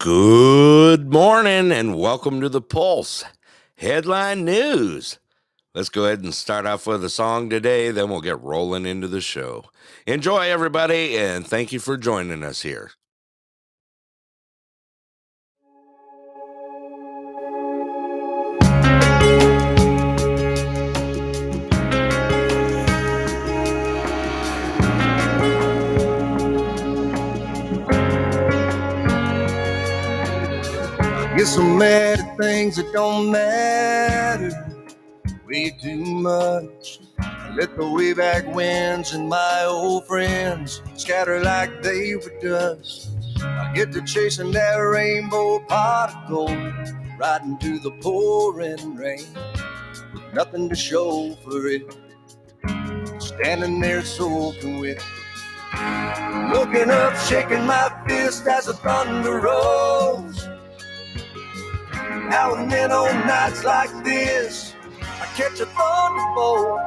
Good morning and welcome to the Pulse Headline News. Let's go ahead and start off with a song today, then we'll get rolling into the show. Enjoy, everybody, and thank you for joining us here. Get so mad at things that don't matter way too much. I let the way back winds and my old friends scatter like they were dust. I get to chasing that rainbow gold, riding through the pouring rain with nothing to show for it. Standing there soaking wet. Looking up, shaking my fist as the thunder rolls. Now and then on nights like this, I catch a thunderbolt.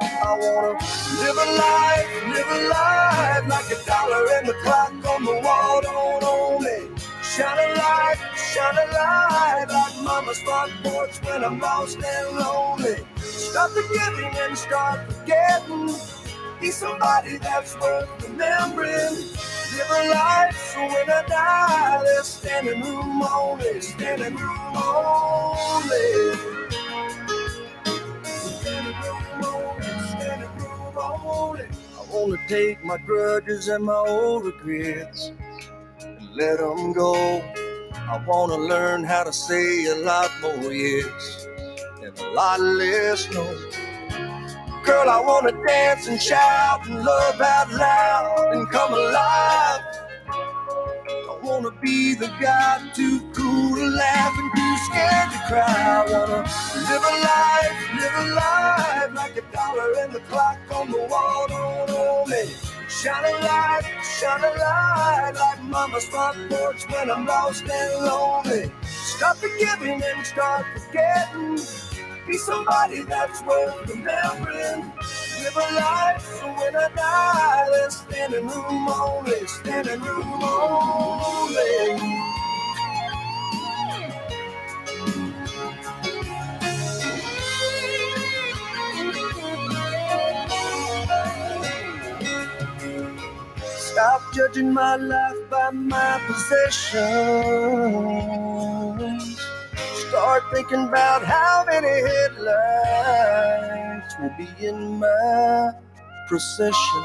I wanna live a life, live a life like a dollar and the clock on the wall don't me. Shine a light, shine a light like mama's front porch when I'm lost and lonely. Stop the giving and start forgetting. Be somebody that's worth remembering. Live a life so when I die, there's standing room only, standing room only. Standing room only, standing room only. I wanna take my grudges and my old regrets and let them go. I wanna learn how to say a lot more yes and a lot less no. Girl, I wanna dance and shout and love out loud and come alive. I wanna be the guy too cool to laugh and too scared to cry. I wanna live a life, live a life like a dollar and the clock on the wall don't owe me. Shine a light, shine a light like mama's front porch when I'm lost and lonely. Stop the giving and start forgetting. Be somebody that's worth remembering. Live a life so when I die, there's standing room only, standing room only. Stop judging my life by my possessions. Start thinking about how many headlights will be in my procession.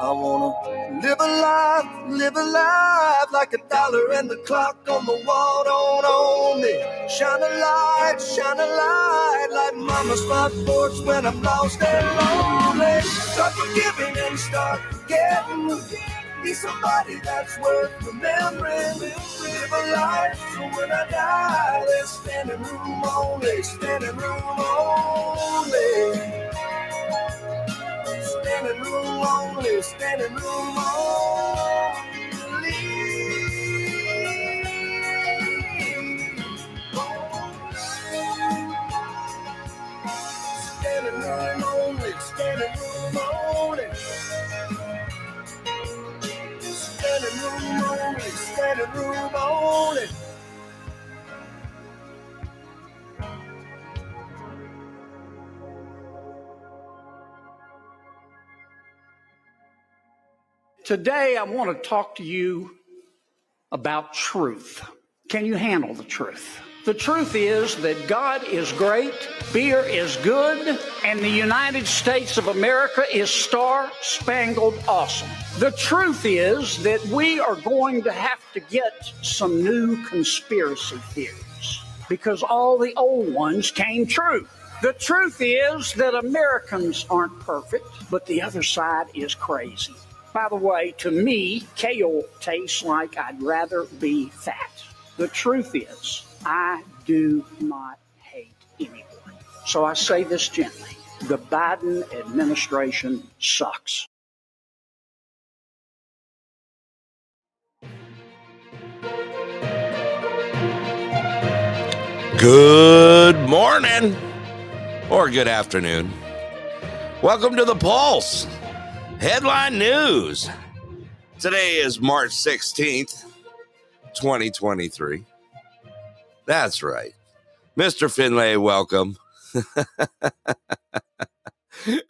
I wanna live a life, live a life like a dollar and the clock on the wall don't own me. Shine a light, shine a light like mama's front porch when I'm lost and lonely. Start forgiving and start forgetting. Be somebody that's worth remembering. Live a life so when I die, there's standing room only, standing room only. Standing room only, standing room only. Standing room only, standing room only. Standing room only. Today, I want to talk to you about truth. Can you handle the truth? The truth is that God is great, beer is good, and the United States of America is star spangled awesome. The truth is that we are going to have to get some new conspiracy theories because all the old ones came true. The truth is that Americans aren't perfect, but the other side is crazy. By the way, to me, kale tastes like I'd rather be fat. The truth is, I do not hate anyone. So I say this gently the Biden administration sucks. Good morning or good afternoon. Welcome to the Pulse Headline News. Today is March 16th, 2023. That's right. Mr. Finlay, welcome.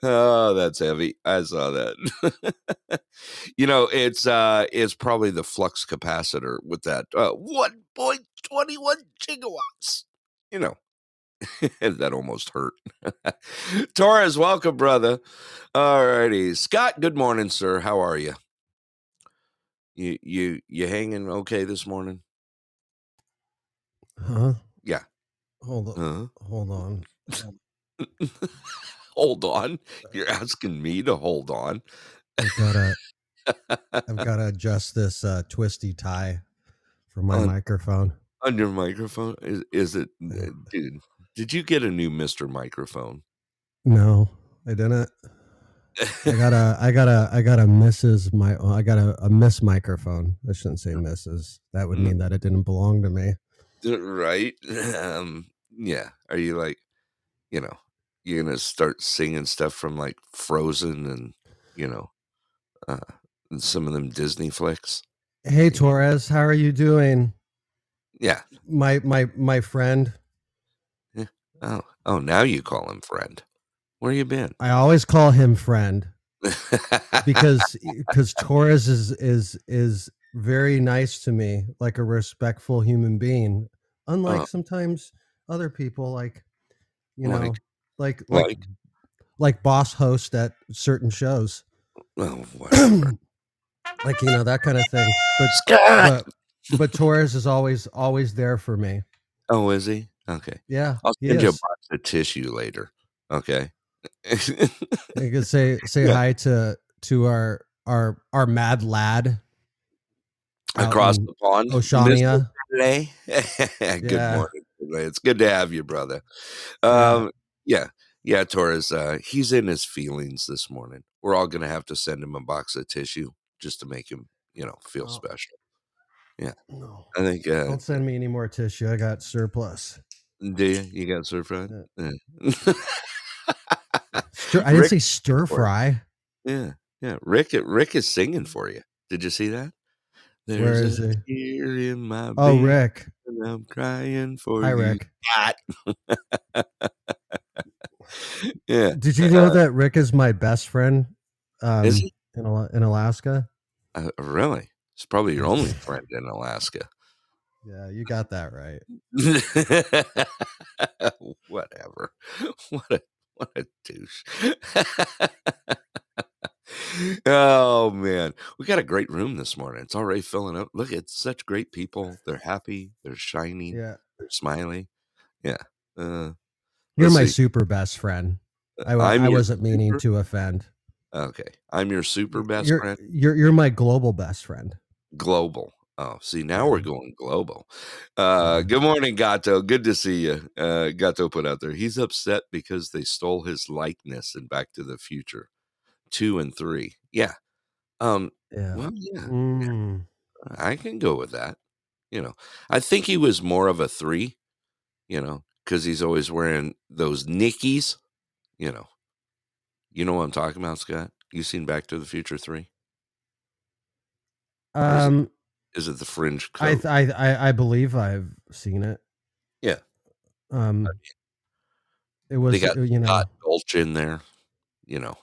oh, that's heavy. I saw that. you know, it's uh it's probably the flux capacitor with that uh 1.21 gigawatts. You know. that almost hurt. Torres, welcome, brother. All righty. Scott, good morning, sir. How are you? You you you hanging okay this morning? Huh? Yeah. Hold on. Huh? Hold on. hold on. You're asking me to hold on. I've gotta I've gotta adjust this uh twisty tie for my On- microphone. On your microphone? Is is it Yeah. dude? Did you get a new Mr. Microphone? No, I didn't. I got a I got a I got a Mrs. My well, I got a, a Miss microphone. I shouldn't say Mrs. That would Mm. mean that it didn't belong to me. right? Um yeah. Are you like, you know, you're gonna start singing stuff from like Frozen and you know, uh and some of them Disney flicks? Hey Torres, how are you doing? Yeah. My my my friend. Oh, oh, now you call him friend. Where you been? I always call him friend. because because Torres is is is very nice to me, like a respectful human being. Unlike Uh. sometimes other people, like you know, Like- like like like- like, boss host at certain shows, oh, like you know that kind of thing. But Scott. but but Torres is always always there for me. Oh, is he? Okay. Yeah, I'll send you a box of tissue later. Okay. You could say say Yeah. hi to to our our our mad lad Across the pond. Oceania. Finlay. good Yeah. morning. It's good to have you, brother. Um, yeah. Yeah, Torres. Uh, he's in his feelings this morning. We're all gonna have to send him a box of tissue just to make him, you know, feel Oh. special. Yeah, no, I think uh don't send me any more tissue. I got surplus. do you? You got surfried? Yeah. Stir, I didn't Rick- say stir fry. Yeah, yeah. Rick, Rick is singing for you. Did you see that? Where is a he? tear in my Oh, beard Rick. and I'm crying for Hi, you. Rick. Yeah. Did you know that Rick is my best friend? Um, Is he? in in Alaska? Uh, really? It's probably your only friend in Alaska. Yeah, you got that right. Whatever. What a what a douche. Oh man, we got a great room this morning. It's already filling up. Look, it's such great people. They're happy. They're shiny. Yeah, They're smiley. Yeah. Uh, you're my see. super best friend. I, I'm I your wasn't meaning to offend. Okay, I'm your super best you're, friend. You're you're my global best friend. Global. Oh, see, now we're going global. Uh, good morning, Gato. Good to see you. Uh, Gato put out there. He's upset because they stole his likeness in Back to the Future, two and three. Yeah. Um. Yeah. Well, yeah, Mm. I can go with that. You know, I think he was more of a three. You know, because he's always wearing those Nickies. You know, you know what I'm talking about, Scott. You seen Back to the Future three? Um, Is it the fringe coat? I, th- I I I believe I've seen it. Yeah. Um, it was they got uh, you know Dolch in there. You know.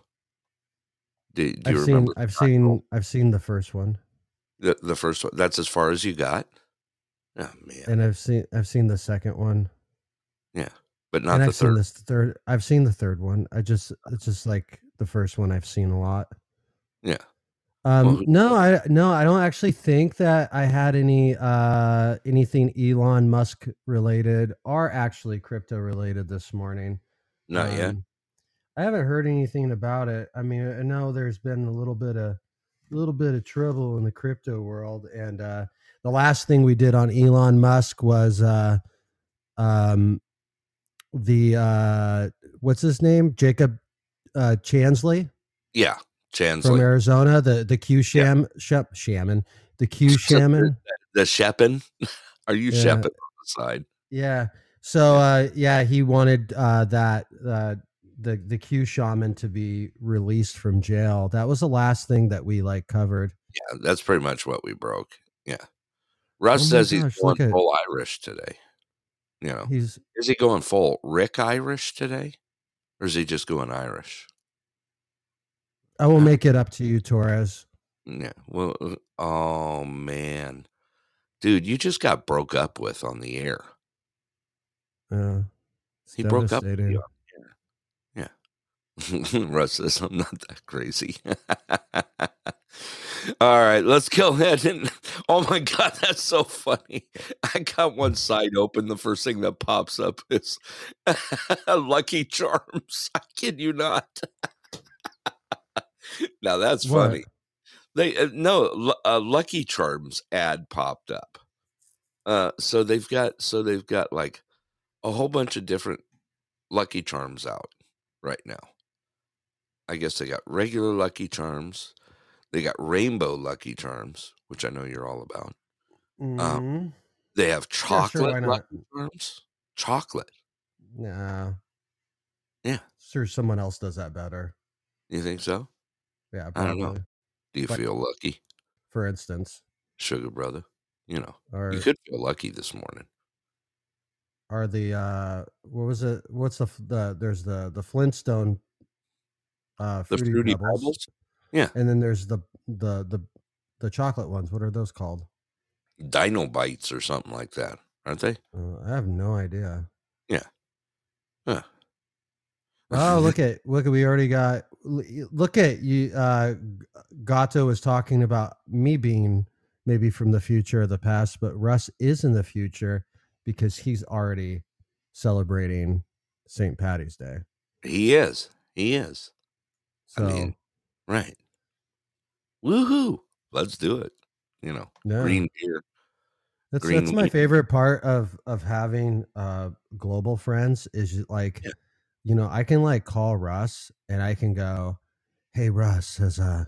Do, do you I've seen remember I've seen I've seen the first one, the the first one? That's as far as you got. Oh man, and I've seen I've seen the second one, yeah, but not and the I've seen third. this third. I've seen the third one. I just it's just like the first one. I've seen a lot. Yeah. Um, who- no, I no, I don't actually think that I had any uh anything Elon Musk related or actually crypto related this morning. Not yet. I haven't heard anything about it. I mean, I know there's been a little bit of a little bit of trouble in the crypto world, and uh, the last thing we did on Elon Musk was uh, um, the uh, what's his name, Jacob uh, Chansley Yeah, Chansley from Arizona, the the Q sham shep shaman, the Q shaman. the Sheppin. Are you Yeah. Sheppin on the side? Yeah. So uh yeah, he wanted uh that uh the the Q shaman to be released from jail. That was the last thing that we like covered. Yeah, that's pretty much what we broke. Yeah, Russ Oh says he's going at- full Irish today. You know, He's is he going full Rick Irish today, or is he just going Irish? I will make it up to you, Torres. Yeah. Well, uh, oh man, dude, you just got broke up with on the air. Uh, He broke up with you. Yeah. Russ says I'm not that crazy. All right, let's go ahead and. Oh my God, that's so funny. I got one side open. The first thing that pops up is Lucky Charms. I kid you not. now that's What? funny. They uh, no a Lucky Charms ad popped up. Uh, so they've got so they've got like a whole bunch of different Lucky Charms out right now. I guess they got regular Lucky Charms. They got rainbow Lucky Charms, which I know you're all about. Mhm. They have Yeah, sure, chocolate? Lucky Charms. Chocolate. Nah. Yeah. Sure, someone else does that better. You think so? Yeah, I don't know. Do you But- feel lucky, For instance, sugar brother? You know, or you could feel lucky this morning. are the uh what was it? What's the the there's the the Flintstone uh The fruity, fruity pebbles, pebbles. Yeah, and then there's the the the the chocolate ones. What are those called? Dino bites or something like that, aren't they? Uh, I have no idea. Yeah. Huh. Oh, look at look at we already got look at you uh Gato was talking about me being maybe from the future or the past, but Russ is in the future because he's already celebrating St. Patty's Day. He is. He is. So I mean, right. Woohoo! Let's do it. You know, yeah. green beer. That's green that's my leaf. favorite part of of having uh global friends is like Yeah. you know, I can like call Russ and I can go, Hey Russ, has uh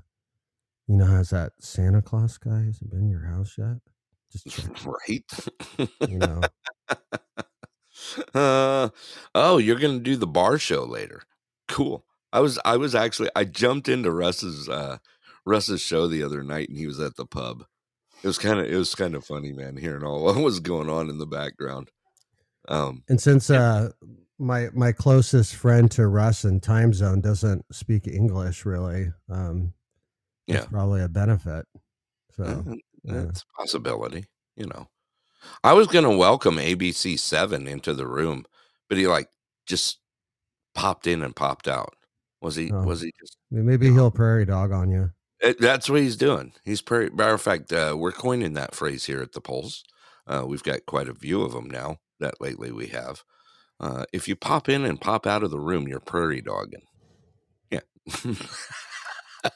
you know, has that Santa Claus guy hasn't been in your house yet? Just check, right. you know. uh, oh, you're gonna do the bar show later. Cool. I was I was actually I jumped into Russ's uh Russ's show the other night and he was at the pub. It was kind of it was kind of funny, man, hearing all what was going on in the background. Um And since uh my my closest friend to Russ in time zone doesn't speak English really, um Yeah. it's probably a benefit. So yeah. that's a possibility, you know. I was gonna welcome ABC seven into the room, but he like just popped in and popped out. Was he Oh. was he just maybe he'll prairie dog on you. It, that's what he's doing. He's prairie. Matter of fact, uh, we're coining that phrase here at the Pulse. Uh, we've got quite a few of them now. That lately we have. Uh, if you pop in and pop out of the room, you're prairie dogging. Yeah.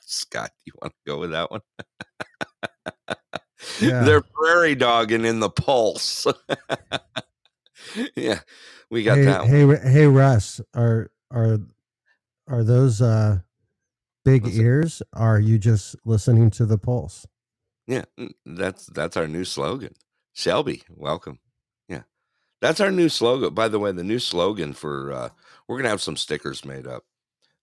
Scott, do you want to go with that one? Yeah. They're prairie dogging in the pulse. yeah, we got hey, that. one. hey, hey, Russ, are are are those uh big it? ears? Are you just listening to the pulse? Yeah, mm, that's that's our new slogan. Shelby, welcome. Yeah. That's our new slogan. By the way, the new slogan for uh we're gonna have some stickers made up.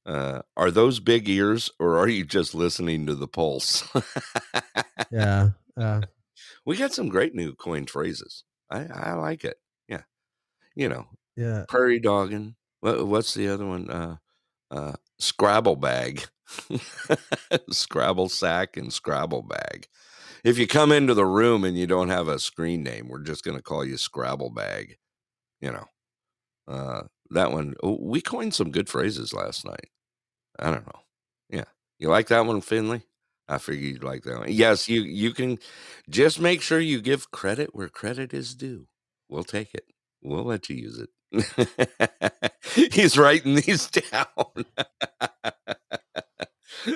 Uh are those big ears or are you just listening to the pulse? Yeah, uh, we got some great new coined phrases. I, I like it. Yeah. You know, yeah. prairie dogging. What, what's the other one? Uh uh Scrabble bag. Scrabble sack and Scrabble bag. If you come into the room and you don't have a screen name, we're just going to call you Scrabble bag. You know, uh, that one. oh, We coined some good phrases last night. I don't know. Yeah, you like that one, Finley? I figure you'd like that one. Yes, you you can. Just make sure you give credit where credit is due. We'll take it. We'll let you use it. He's writing these down.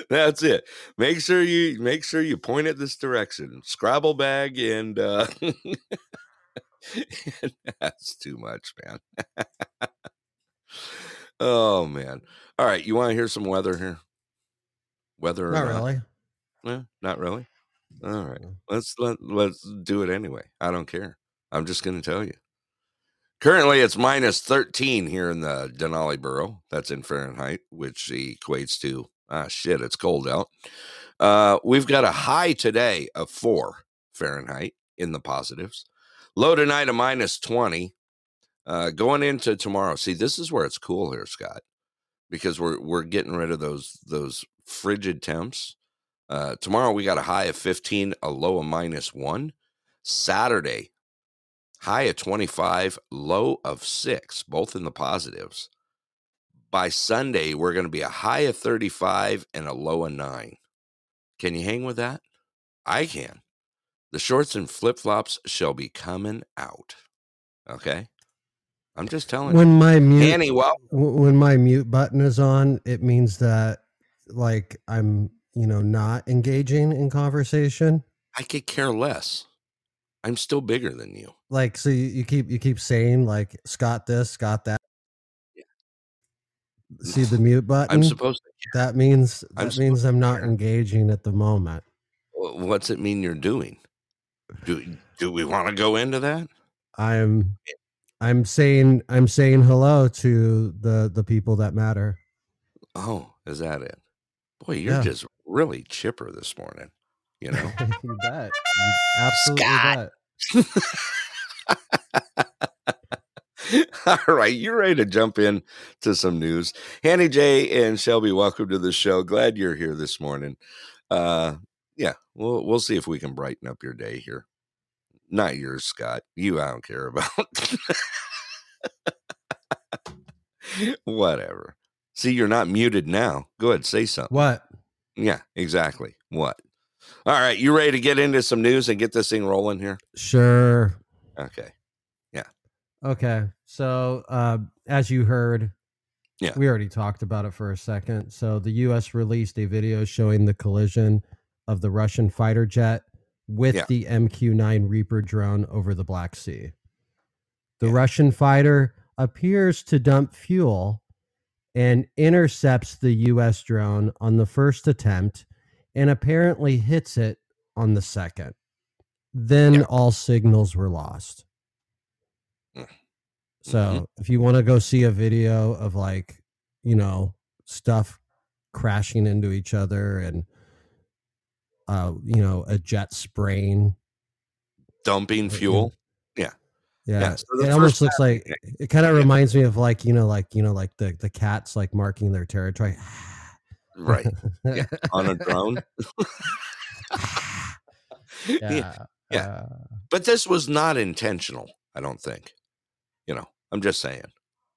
That's it. Make sure you make sure you point at this direction. Scrabble bag and uh that's too much, man. oh man. All right, you want to hear some weather here? Weather or Not not? really. Eh, not really. All right. Let's let let's do it anyway. I don't care. I'm just going to tell you. Currently, it's minus 13 here in the Denali Borough. That's in Fahrenheit, which equates to ah shit. It's cold out. Uh, we've got a high today of four Fahrenheit. in the positives. Low tonight a minus 20. Uh, going into tomorrow. See, this is where it's cool here, Scott, because we're we're getting rid of those those frigid temps. Uh, tomorrow we got a high of 15, a low of minus one. Saturday, high of 25, low of six, both in the positives. By Sunday, we're going to be a high of 35 and a low of nine. Can you hang with that? I can. The shorts and flip flops shall be coming out. Okay. I'm just telling when you. my mute Annie, well, when my mute button is on, it means that like I'm you know not engaging in conversation. I could care less. I'm still bigger than you. Like so, you, you keep you keep saying like Scott this, Scott that. Yeah. See the mute button. I'm supposed to. that means I'm that means I'm not engaging at the moment. What's it mean you're doing? Do do we want to go into that? I'm I'm saying I'm saying hello to the the people that matter. Oh, is that it? Boy, you're Yeah. just really chipper this morning. You know. you bet. You absolutely Scott. bet. All right, you're ready to jump in to some news? Hanny J and Shelby, welcome to the show. Glad you're here this morning. Uh, yeah, we'll we'll see if we can brighten up your day here. Not yours, Scott. You, I don't care about. Whatever. See, you're not muted now. Go ahead, say something. What? Yeah, exactly. What? All right, you ready to get into some news and get this thing rolling here? Sure. Okay. Yeah. Okay. So, uh, as you heard, Yeah. we already talked about it for a second. So, the U.S. released a video showing the collision of the Russian fighter jet with Yeah. the MQ 9 Reaper drone over the Black Sea. The Yeah. Russian fighter appears to dump fuel and intercepts the U.S. drone on the first attempt and apparently hits it on the second. Then Yeah. all signals were lost. Mm. So if you want to go see a video of like, you know, stuff crashing into each other and uh, you know, a jet spraying. Dumping fuel. Yeah. Yeah, so it almost looks like it kind of reminds me of like, you know, like, you know, like the the cats like marking their territory. Right. Yeah. On a drone. yeah. yeah. yeah. uh, But this was not intentional, I don't think. You know, I'm just saying.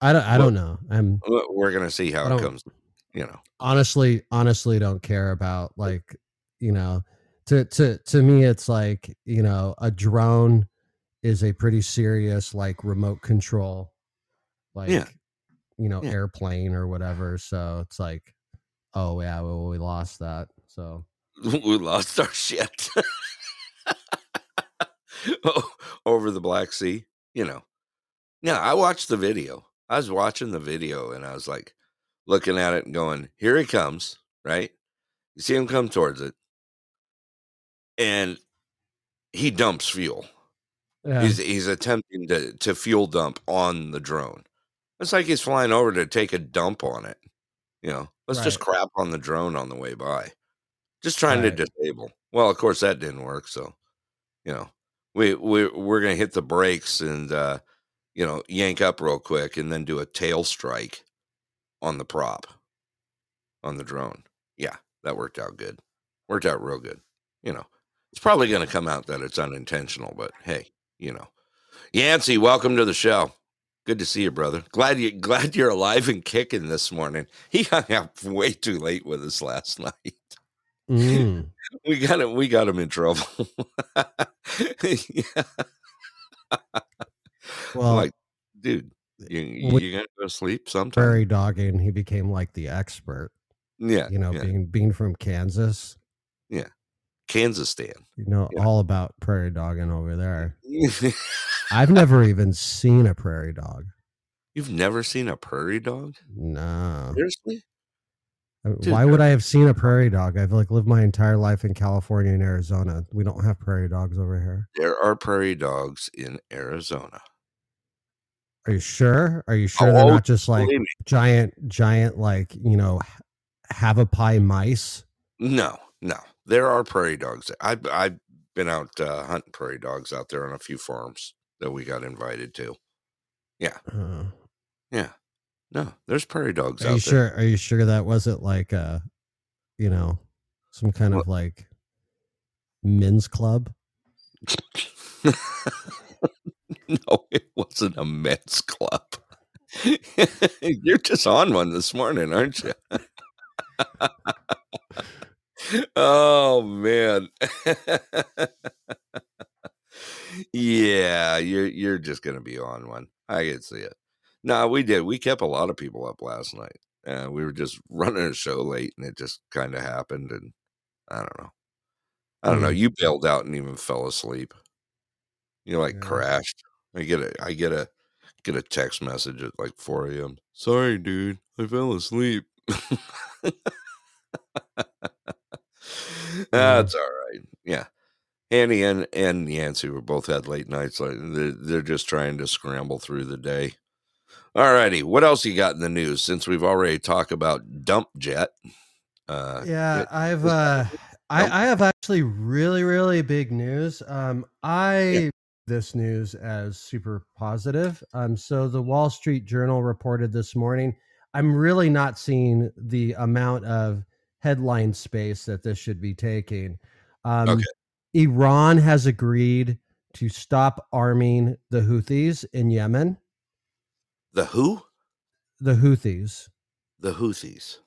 I don't I Well- don't know. I'm We- We're going to see how it comes, you know. honestly honestly don't care about like you know to to to me it's like you know a drone is a pretty serious like remote control like you know Yeah. airplane or whatever so it's like oh yeah well we lost that so we lost our shit over the Black Sea, you know. Yeah, I watched the video. I was watching the video and I was like looking at it and going, here he comes, right? You see him come towards it. And he dumps fuel. yeah He's he's attempting to to fuel dump on the drone. It's like he's flying over to take a dump on it. You know, let's just crap on the drone on the way by. Just trying Right. to disable. Well, of course that didn't work. So, you know, we we we're gonna hit the brakes and uh, you know yank up real quick and then do a tail strike on the prop on the drone. Yeah, that worked out good. Worked out real good. You know, it's probably gonna come out that it's unintentional, but hey, you know. Yancey, welcome to the show. Good to see you, brother. Glad you glad you're alive and kicking this morning. He hung out way too late with us last night. Mm. We got him. We got him in trouble. yeah. well like, dude, you you, gotta go to sleep sometime. prairie dogging he became like the expert yeah, you know yeah. being being from kansas Yeah, Kansas stand. you know Yeah. all about prairie dogging over there I've never even seen a prairie dog. You've never seen a prairie dog? No. Seriously? Dude, Why would I have seen a prairie dog? I've like lived my entire life in California and Arizona. We don't have prairie dogs over here. There are prairie dogs in Arizona. Are you sure? Are you sure Oh, they're not just like giant, giant, like you know, have a pie mice? No, no. There are prairie dogs. I've I've been out uh, hunting prairie dogs out there on a few farms that we got invited to. Yeah, Uh, yeah. No, there's prairie dogs are out you there. sure? Are you sure that wasn't like uh, you know, some kind of like men's club? no, it wasn't a men's club. You're just on one this morning, aren't you? oh man. Yeah, you're you're just gonna be on one. I can see it. No, we did. We kept a lot of people up last night. Uh, we were just running a show late, and it just kind of happened. And I don't know. I don't know. Mhm. You bailed out and even fell asleep. You like Yeah. crashed. I get a I get a get a text message at like 4 a.m. Sorry, dude, I fell asleep. That's all right. Yeah. Annie and, and Yancy were both had late nights. Like they're, they're just trying to scramble through the day. All righty. What else you got in the news since we've already talked about Dump Jet? Uh, Yeah, it- I've uh I, I have actually really, really big news. Um I this news as super positive. Um so the Wall Street Journal reported this morning. I'm really not seeing the amount of headline space that this should be taking. Um Okay. Iran has agreed to stop arming the Houthis in Yemen. the who? The Houthis. The Houthis.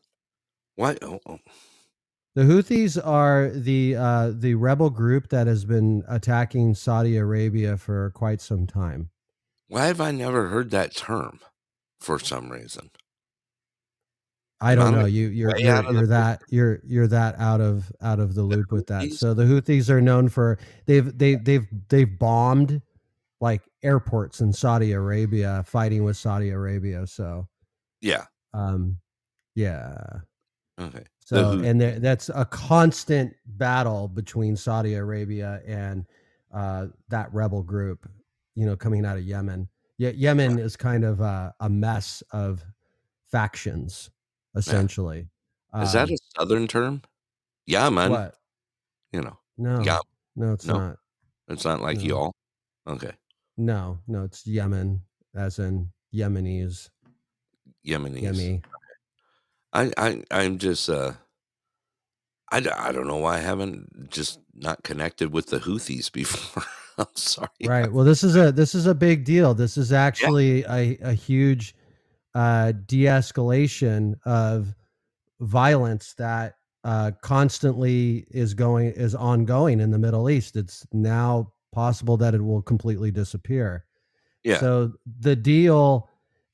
Why? Oh, oh. The Houthis are the uh, the rebel group that has been attacking Saudi Arabia for quite some time. Why have I never heard that term for some reason? I don't know. You you're you're, the you're that you're you're that out of out of the loop with that. So the Houthis are known for they've they they've they've bombed like airports in Saudi Arabia, fighting with Saudi Arabia. So Yeah. um, yeah. Okay. So and there, that's a constant battle between Saudi Arabia and uh, that rebel group, you know, coming out of Yemen. Ye- Yemen is kind of a, a mess of factions, essentially. Is that Um, a southern term? Yeah, man. what? You know, No, Yeah. no, it's No. not. it's not like No. y'all. Okay. No, no, it's Yemen, as in Yemenis, Yemenis. Yemi. I, I, I'm just, uh, I, I don't know why I haven't just not connected with the Houthis before. I'm sorry. right well this is a this is a big deal this is actually a, a huge uh de-escalation of violence that uh constantly is going is ongoing in the middle east it's now possible that it will completely disappear Yeah. so the deal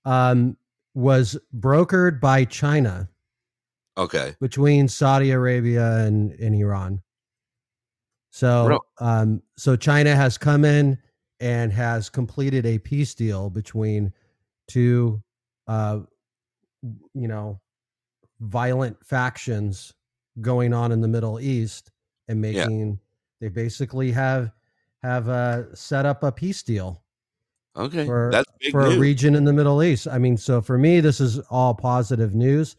um was brokered by china Okay. between Saudi Arabia and, and Iran. So, um, so China has come in and has completed a peace deal between two, uh, you know, violent factions going on in the Middle East and Yeah. making. They basically have have uh, set up a peace deal Okay. for That's big for news. a region in the Middle East. I mean, so for me, this is all positive news.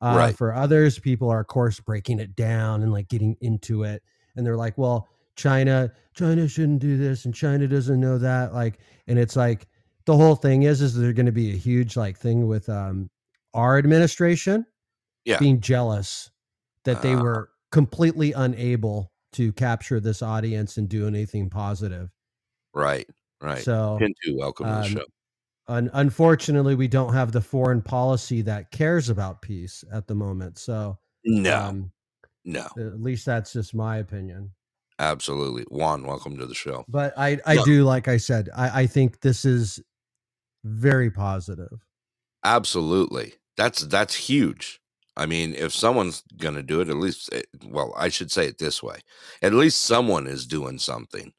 Uh, Right. For others, people are of course breaking it down and like getting into it, and they're like, "Well, China, China shouldn't do this, and China doesn't know that." Like, and it's like the whole thing is is there going to be a huge like thing with um our administration, Yeah. being jealous that they Ah. were completely unable to capture this audience and do anything positive. Right. Right. So welcome to the um, show. un- unfortunately, we don't have the foreign policy that cares about peace at the moment. So, No. um, no. at least that's just my opinion. Absolutely. Juan, welcome to the show. But I, I Yeah. do, like I said, I, I think this is very positive. Absolutely. That's that's huge. I mean, if someone's going to do it, at least, eh, well, I should say it this way: at least someone is doing something.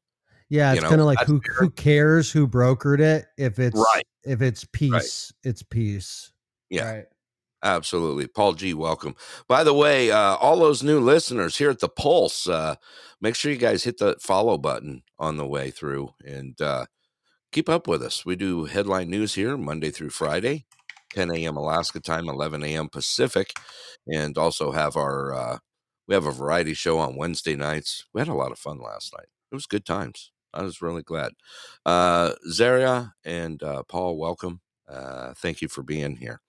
Yeah, it's kind of like who fair. who cares who brokered it? If it's Right. if it's peace, it's peace. Yeah. Right. Absolutely. Paul G, welcome. By the way, uh, all those new listeners here at the Pulse, uh, make sure you guys hit the follow button on the way through and uh, keep up with us. We do headline news here Monday through Friday, 10 a.m. Alaska time, 11 a.m. Pacific, and also have our uh, we have a variety show on Wednesday nights. We had a lot of fun last night. it was good times. I was really glad. Uh, Zaria and uh, Paul, welcome. Uh, thank you for being here.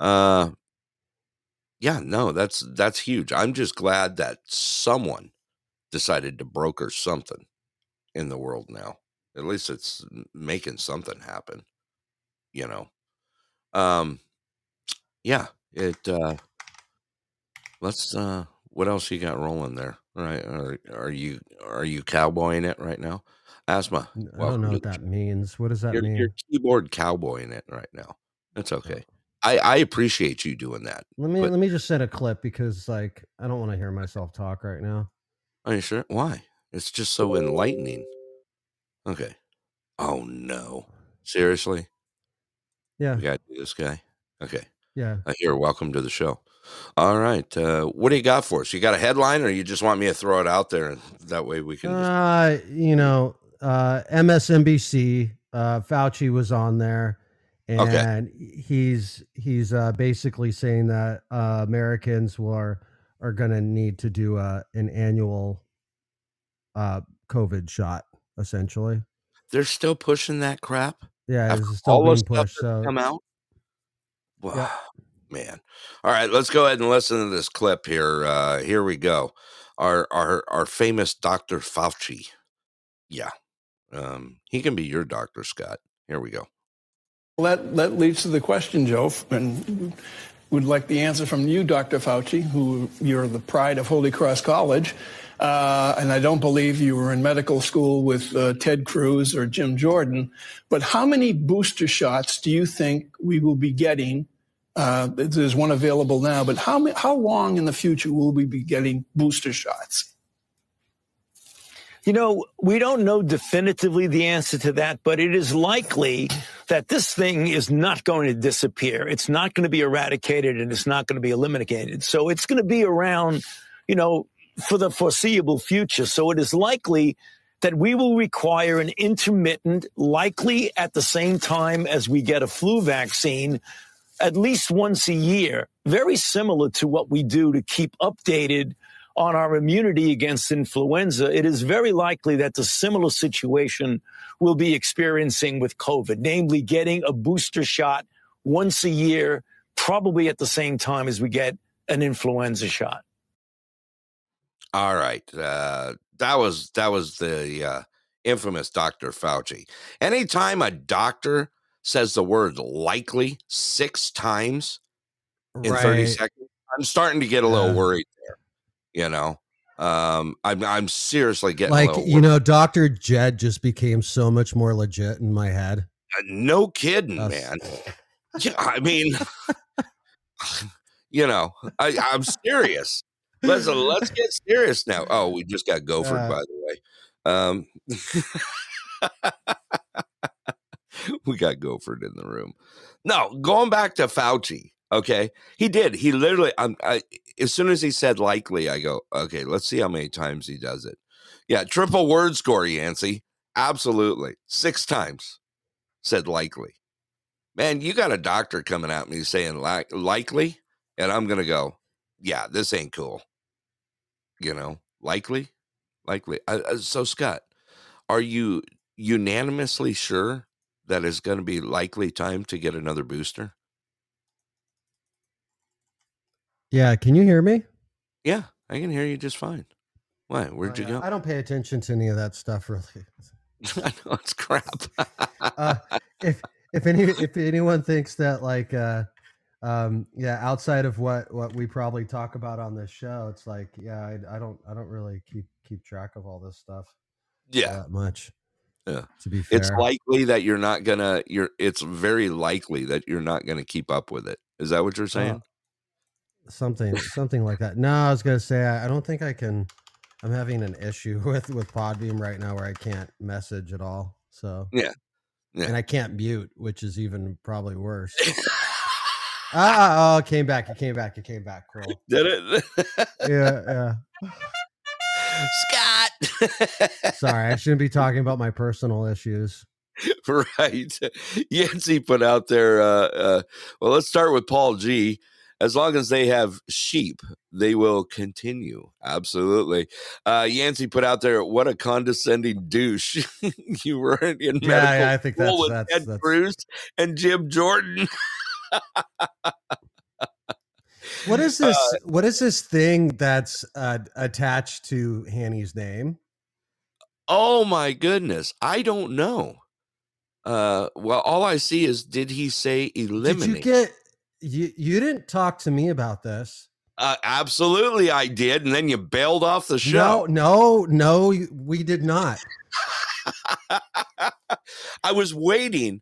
Uh, yeah, no, that's that's huge. I'm just glad that someone decided to broker something in the world now. At least it's making something happen. You know. Um yeah, it uh let's uh what else you got rolling there? Right? Are, are you are you cowboying it right now? Asthma. I don't know what that means. What does that you're, mean? You're keyboard cowboying it right now. That's okay. I, I appreciate you doing that. Let me let me just set a clip because like I don't want to hear myself talk right now. Are you sure? Why? It's just so enlightening. Okay. Oh no. Seriously? Yeah. We gotta do this guy. Okay. Yeah. I hear welcome to the show. All right. Uh, what do you got for us? You got a headline or you just want me to throw it out there and that way we can just... Uh, you know, uh MSNBC, uh Fauci was on there and Okay. he's he's uh basically saying that uh Americans were are going to need to do uh an annual uh covid shot essentially. They're still pushing that crap? Yeah, it's still all the being pushed. So come out? Wow. Yeah. Man. All right, let's go ahead and listen to this clip here. Uh, here we go. Our our our famous Dr. Fauci. Yeah. Um, he can be your doctor, Scott. Here we go. Well, that, that leads to the question, Joe, and would like the answer from you, Dr. Fauci, who you're the pride of Holy Cross College. Uh, and I don't believe you were in medical school with uh, Ted Cruz or Jim Jordan. But how many booster shots do you think we will be getting? Uh, there's one available now, but how, how long in the future will we be getting booster shots? You know, we don't know definitively the answer to that, but it is likely that this thing is not going to disappear. It's not going to be eradicated and it's not going to be eliminated. So it's going to be around, you know, for the foreseeable future. So it is likely that we will require an intermittent, likely at the same time as we get a flu vaccine, at least once a year, very similar to what we do to keep updated on our immunity against influenza, it is very likely that the similar situation we'll be experiencing with COVID, namely getting a booster shot once a year, probably at the same time as we get an influenza shot. All right. Uh, that was that was the uh, infamous Dr. Fauci. Anytime a doctor says the word likely six times in 30 seconds, I'm starting to get a little Yeah. worried there. You know, um, I'm I'm seriously getting a like you know, Doctor Jed just became so much more legit in my head. Uh, no kidding, That's- man. Yeah, I mean, you know, I, I'm serious. Listen, let's get serious now. Oh, we just got Gopher, Uh, by the way. Um, we got Gopher in the room. No, going back to Fauci. Okay, he did. He literally. I'm. I, as soon as he said likely, I go, okay, let's see how many times he does it. Yeah, triple word score, Yancey. Absolutely, six times said likely. Man, you got a doctor coming at me saying like likely, and I'm gonna go, yeah, this ain't cool. You know, likely, likely. Uh, uh, so, Scott, are you unanimously sure that it's going to be likely time to get another booster? Yeah, can you hear me? Yeah, I can hear you just fine. Why? Where'd Oh, you yeah, go? I don't pay attention to any of that stuff really. I know it's crap. Uh, if if any if anyone thinks that like uh um yeah outside of what what we probably talk about on this show it's like yeah I, I don't i don't really keep keep track of all this stuff yeah, that much Yeah. to be fair it's likely that you're not gonna. You're. It's very likely that you're not gonna keep up with it. Is that what you're saying? something something like that no i was gonna say I, I don't think i can i'm having an issue with with Podbean right now where i can't message at all so Yeah. Yeah. and i can't mute which is even probably worse ah oh it came back it came back it came back cool Did it? yeah yeah Scott. sorry i shouldn't be talking about my personal issues right. Yancey put out there. Uh, uh, well, let's start with Paul G. as long as they have sheep, they will continue. Absolutely. Uh, Yancey put out there, what a condescending douche. you weren't in medical Yeah, yeah, I think that's with that's, Ted that's Cruz and Jim Jordan. What is Uh, this? what is this thing that's uh, attached to Hanny's name? Oh my goodness. I don't know. Uh, well, all I see is did he say eliminate? Did you get? You you didn't talk to me about this. uh, absolutely, I did, and then you bailed off the show. no, no. you- We did not. I was waiting,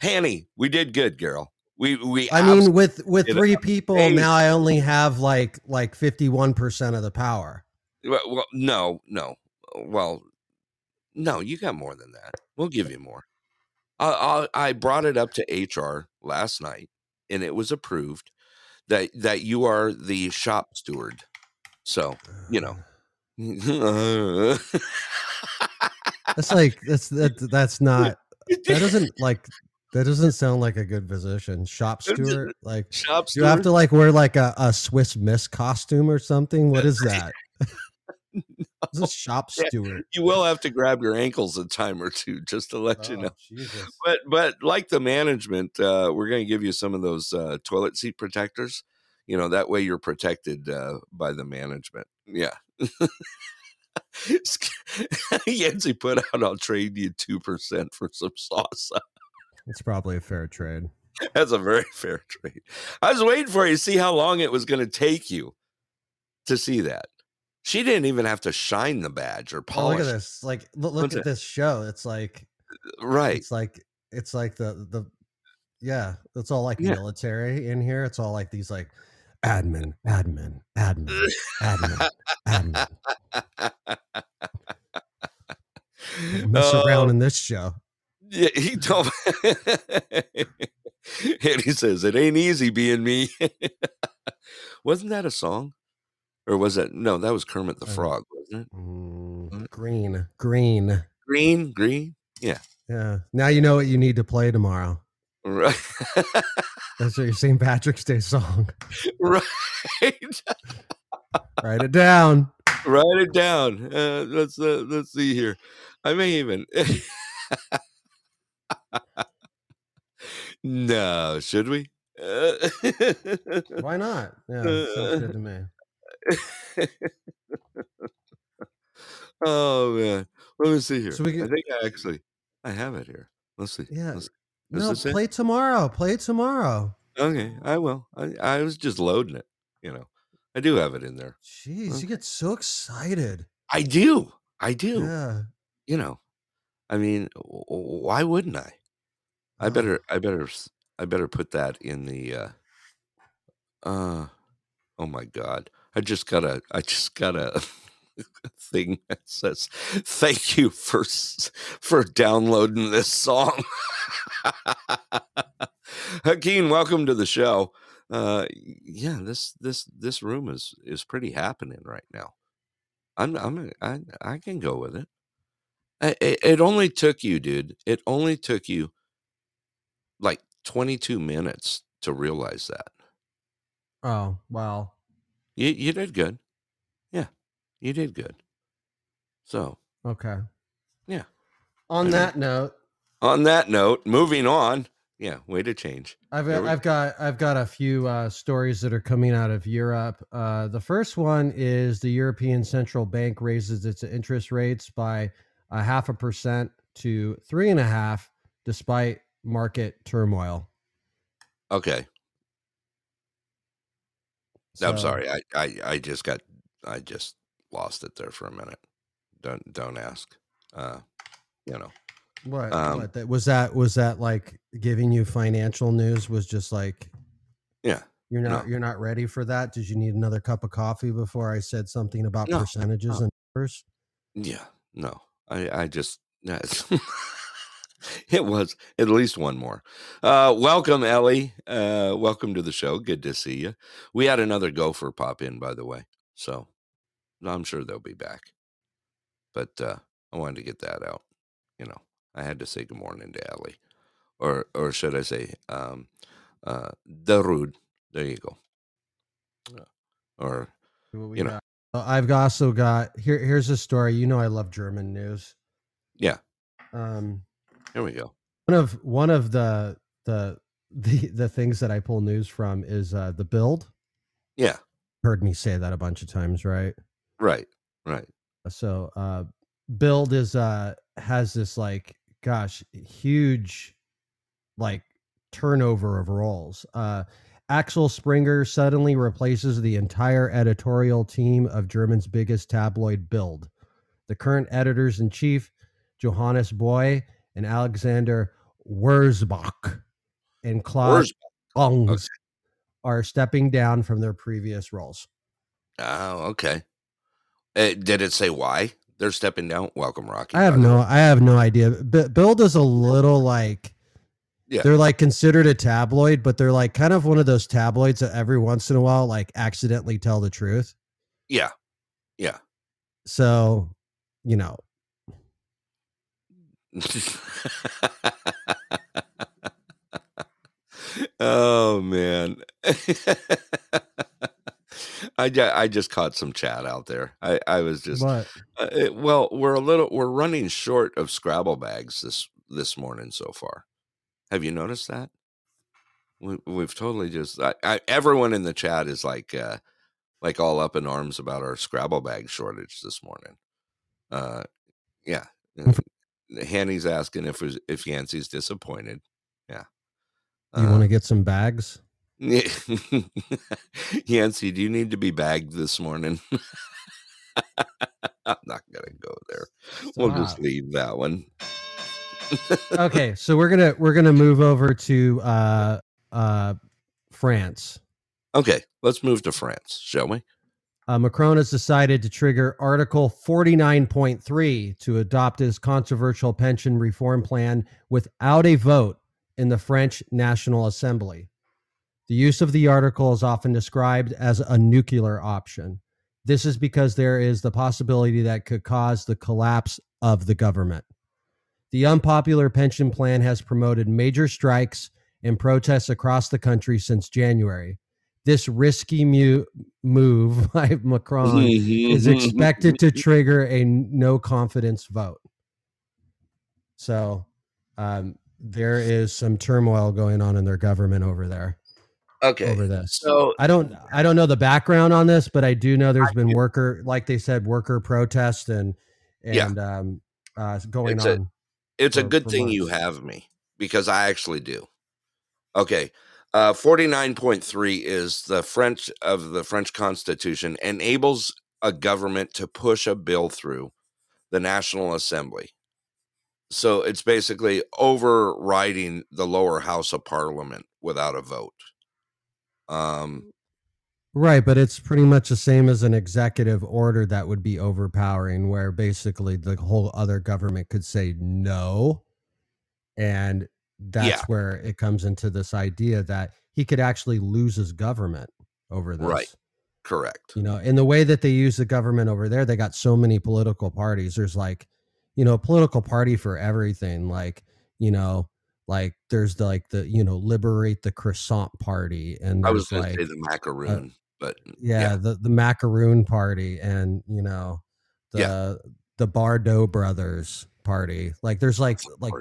Hanny. We did good, girl. We we. I mean, with with three people amazing. now, I only have like like fifty one percent of the power. Well, well, no, no. Well, no, you got more than that. We'll give you more. I, I, I brought it up to HR last night, and it was approved that that you are the shop steward. So you know, That's like that's that, that's not that doesn't like that doesn't sound like a good position. Shop steward, like shop steward. you have to like wear like a, a Swiss Miss costume or something. What is that? It's a shop Yeah. steward. You will have to grab your ankles a time or two just to let you Oh, know. Jesus. But but like the management, uh, we're going to give you some of those uh, toilet seat protectors. You know that way you're protected uh, by the management. Yeah. Yancy put out, "I'll trade you two percent for some salsa." It's probably a fair trade. That's a very fair trade. I was waiting for you to see how long it was going to take you to see that. She didn't even have to shine the badge or polish. Oh, look at this! Like, look, look at it? this show. It's like, Right. it's like, it's like the the, yeah. It's all like Yeah. military in here. It's all like these like, admin, admin, admin, admin, admin. Mess Oh, around in this show. Yeah, he told me. and he says it ain't easy being me. wasn't that a song? Or was it no, that was Kermit the Uh, Frog, wasn't it? Mm, green, green. Green, green. Yeah. Yeah. Now you know what you need to play tomorrow. Right. That's your St. Patrick's Day song. right. Write it down. Write it down. Uh, let's uh, let's see here. I may even No, should we? Uh, Why not? Yeah, sounds good to me. oh man. Let me see here. So we I think I actually I have it here. Let's see. Yeah. Let's- No, this it? play tomorrow. Play tomorrow. Okay, I will. I, I was just loading it, you know. I do have it in there. Jeez, Okay. you get so excited. I do. I do. Yeah. You know. I mean, w- w- why wouldn't I? I Oh. better I better s- I better put that in the uh uh oh my god. I just got a I just got a thing that says thank you for s- for downloading this song. Hakeem, welcome to the show. Uh yeah, this this this room is is pretty happening right now. I'm I'm I I can go with it. It, it only took you, dude. It only took you like 22 minutes to realize that. Oh, well. You you did good. Yeah. You did good. So, Okay. Yeah. On I that note, on that note, moving on. Yeah, way to change. I've got, I've got I've got a few uh, stories that are coming out of Europe. Uh, the first one is the European Central Bank raises its interest rates by a half a percent to three and a half, despite market turmoil. Okay. No, I'm sorry. I, I I just got I just lost it there for a minute. Don't don't ask. Uh, you know. What, Um, what that was that was that like giving you financial news was just like Yeah. you're not No. you're not ready for that. Did you need another cup of coffee before I said something about No, percentages and numbers? Yeah, no, I, I just, it was at least one more. Uh, welcome, Ellie. Uh, welcome to the show. Good to see you. We had another gopher pop in, by the way, so I'm sure they'll be back. But uh, I wanted to get that out. You know, I had to say good morning to Ellie, or or should I say, um, uh, Darud. There you go. or You know. Uh, I've also got here. Here's a story. You know, I love German news. Yeah. Um, here we go. one of one of the the the the things that I pull news from is uh, the Bild. Yeah, Heard me say that a bunch of times, right? right, right. So, uh, Bild is uh has this like, gosh, huge, like turnover of roles. Uh, Axel Springer suddenly replaces the entire editorial team of German's biggest tabloid Bild. The current editors in chief, Johannes Boie and Alexander Wurzbach and Claude Where's Ongs, are stepping down from their previous roles. oh okay? Uh, did it say why they're stepping down? Welcome, Rocky. I have no. I have no idea. B- Bild is a little like, Yeah. they're like considered a tabloid, but they're like kind of one of those tabloids that every once in a while like accidentally tell the truth. Yeah, yeah. So, you know, oh man. I, I just caught some chat out there. I, I was just uh, it- well, we're a little we're running short of Scrabble bags this this morning so far. Have you noticed that? We, we've totally just I, I, everyone in the chat is like uh, like all up in arms about our Scrabble bag shortage this morning. Uh, yeah, Hanny's asking if if Yancey's disappointed. Yeah, you Uh, want to get some bags? yeah. Yancey, do you need to be bagged this morning? I'm not gonna go there. We'll just leave that one. Okay, so we're gonna we're gonna move over to uh uh France. Okay, let's move to France, shall we? Uh, Macron has decided to trigger Article 49.3 to adopt his controversial pension reform plan without a vote in the French National Assembly. The use of the article is often described as a nuclear option. This is because there is the possibility that could cause the collapse of the government. The unpopular pension plan has promoted major strikes and protests across the country since January. This risky mu- move by Macron is expected to trigger a no confidence vote. So um, there is some turmoil going on in their government over there Okay, over this. so I don't I don't know the background on this, but I do know there's I been do. worker like they said worker protest and Yeah. and um uh going It's a- it's a good for thing you have me because I actually do. Okay. Uh, 49.3 is the French of the French Constitution enables a government to push a bill through the National Assembly. So it's basically overriding the lower house of parliament without a vote. Um, Right, but it's pretty much the same as an executive order that would be overpowering, where basically the whole other government could say no. And that's Yeah. where it comes into this idea that he could actually lose his government over this. Right. correct. You know, in the way that they use the government over there, they got so many political parties. There's like, you know, a political party for everything. Like, you know, like there's the, like the, you know, liberate the croissant party. And I was there's going to like, say the macaroon, but yeah, the the macaroon party and you know the Yeah. the Bardot brothers party. Like there's like like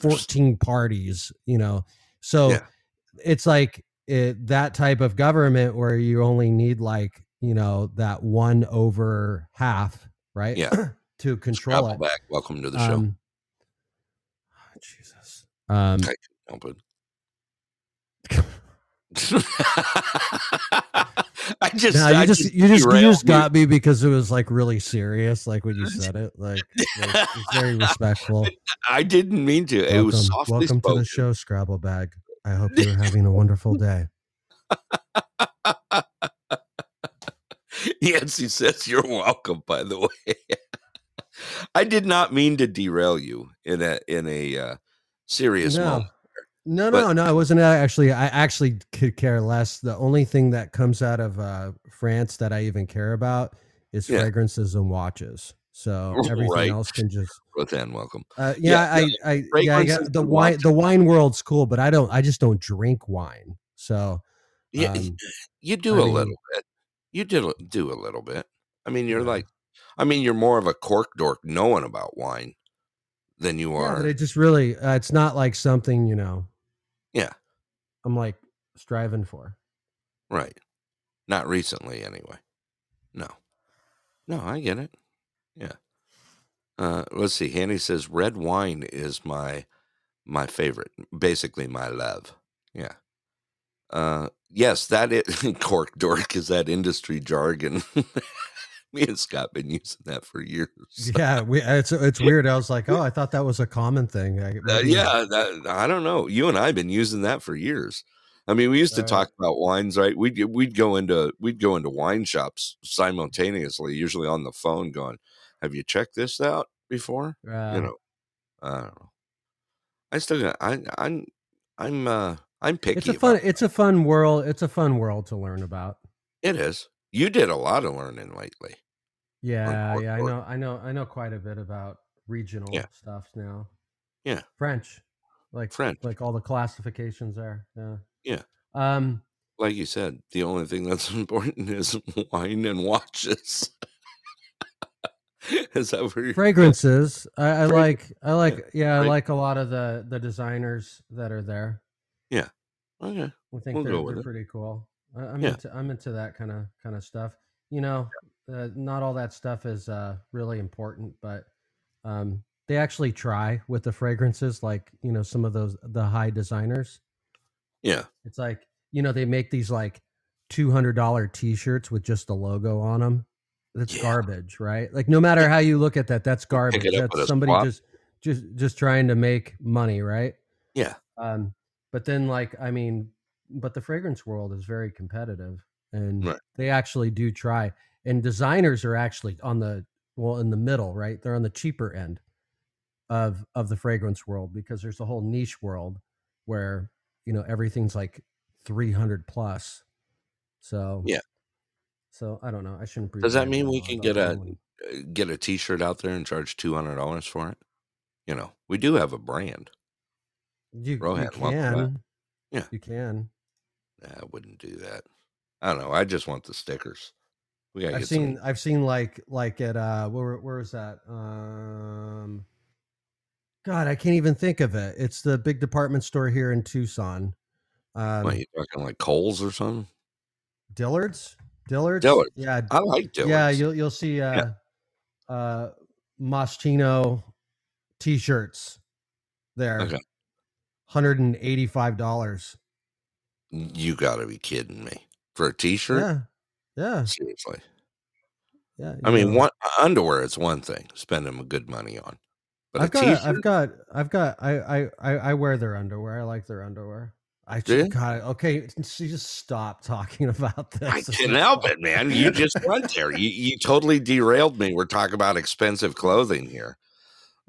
14 parties, you know. So Yeah. it's like it, that type of government where you only need like, you know, that one over half, right? Yeah. to control Scrabble it. back. Welcome to the show. Um, Jesus. Um I couldn't help it. I just, you I just, you just you derailed just got me because it was like really serious, like when you said it. Like, very respectful. I didn't mean to. it was Welcome- softly welcome spoken. to the show, Scrabble Bag. I hope you're having a wonderful day. Yancy says you're welcome. By the way, I did not mean to derail you in a in a uh, serious No. moment. No, But- no, no. It wasn't actually. I actually could care less. The only thing that comes out of uh, France that I even care about is Yeah. fragrances and watches. So everything Right. else can just. Rothan, welcome. Uh, yeah, Yeah, I, I, yeah, I the wine. watches. The wine world's cool, but I don't. I just don't drink wine. So, Yeah, Um, you do I a mean- little bit. You a- do a little bit. I mean, you're Yeah. like, I mean, you're more of a cork dork knowing about wine than you are. yeah, but it just really, uh, it's not like something you know. Yeah. I'm like striving for. Right. Not recently, anyway. No. No, I get it. Yeah. Uh, let's see. Hanny says red wine is my my favorite, basically my love. Yeah. Uh, yes, that is cork dork is that industry jargon. Me and Scott been using that for years. Yeah, we, it's it's weird. I was like, oh, I thought that was a common thing. I, Uh, yeah, that, I don't know. You and I have been using that for years. I mean, we used to Right. talk about wines, right? We'd we'd go into we'd go into wine shops simultaneously, usually on the phone, going, "Have you checked this out before?" uh, you know, I don't know. I still got. I I'm I'm uh I'm picky. it's a fun. It's a fun world. It's a fun world to learn about. It is. You did a lot of learning lately. Yeah, yeah, I know, I know, I know quite a bit about regional Yeah. stuff now. Yeah. French, like French. like all the classifications there. Yeah, Yeah. Um, Like you said, the only thing that's important is wine and watches. is that where fragrances. I, I like. I like. Yeah, I Frag- like a lot of the the designers that are there. Yeah. Okay. I think We'll they're, they're pretty cool. I, I'm Yeah. into I'm into that kind of kind of stuff. You know, uh, not all that stuff is uh, really important, but um, they actually try with the fragrances. Like you know, some of those the high designers. Yeah. It's like you know they make these like two hundred dollar T-shirts with just a logo on them. That's Yeah. garbage, right? Like no matter how you look at that, that's garbage. it up with a That's somebody just just just trying to make money, right? Yeah. Um, but then like I mean, but the fragrance world is very competitive, and Right. they actually do try. And designers are actually on the well in the middle, right? They're on the cheaper end of of the fragrance world because there's a whole niche world where you know everything's like 300 plus. So Yeah. So I don't know. I shouldn't. Does that mean we can get a when- uh, get a T-shirt out there and charge two hundred dollars for it? You know, we do have a brand. You, you Rohan, back. can. Yeah. You can. I wouldn't do that. I don't know. I just want the stickers. We gotta I've get seen some. I've seen like like at uh where where is that? Um God, I can't even think of it. It's the big department store here in Tucson. Um What, you talking like Kohl's or something? Dillard's? Dillard's? Dillard's. Yeah. I like Dillard's. Yeah, you'll you'll see uh uh Moschino t-shirts there. Okay. $185. You got to be kidding me for a T-shirt. Yeah. Yeah. Seriously. Yeah. I mean, know. one uh, underwear is one thing, spending a good money on, but I've a got, T-shirt. I've got, I've got, I, I, I, I wear their underwear. I like their underwear. I just got okay. So just stop talking about this. I can't help oh. it, man. You just went there. You you totally derailed me. We're talking about expensive clothing here.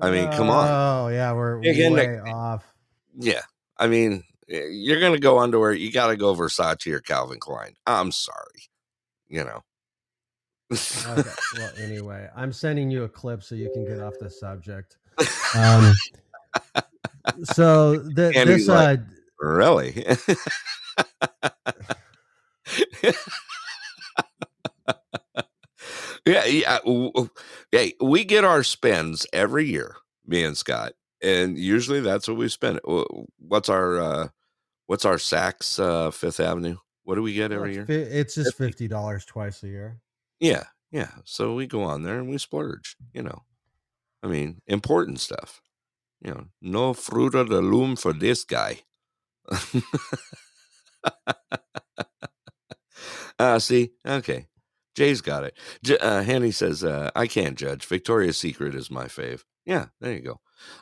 I mean, come on. Oh yeah, we're in way the- off. Yeah. I mean, you're gonna go underwear. You got to go Versace or Calvin Klein. I'm sorry. You know. Okay, well, anyway, I'm sending you a clip so you can get off the subject. Um, so th- this like- uh, really. yeah, yeah. Hey, we get our spends every year, me and Scott, and usually that's what we spend. What's our uh what's our Saks uh Fifth Avenue? What do we get every year? it's just Fifty. dollars twice a year. Yeah, yeah. So we go on there and we splurge, you know. I mean, important stuff. You know, no fruta de loom for this guy. uh see, okay. Jay's got it. J- uh, Hanny says, uh, I can't judge. Victoria's Secret is my fave. Yeah, there you go.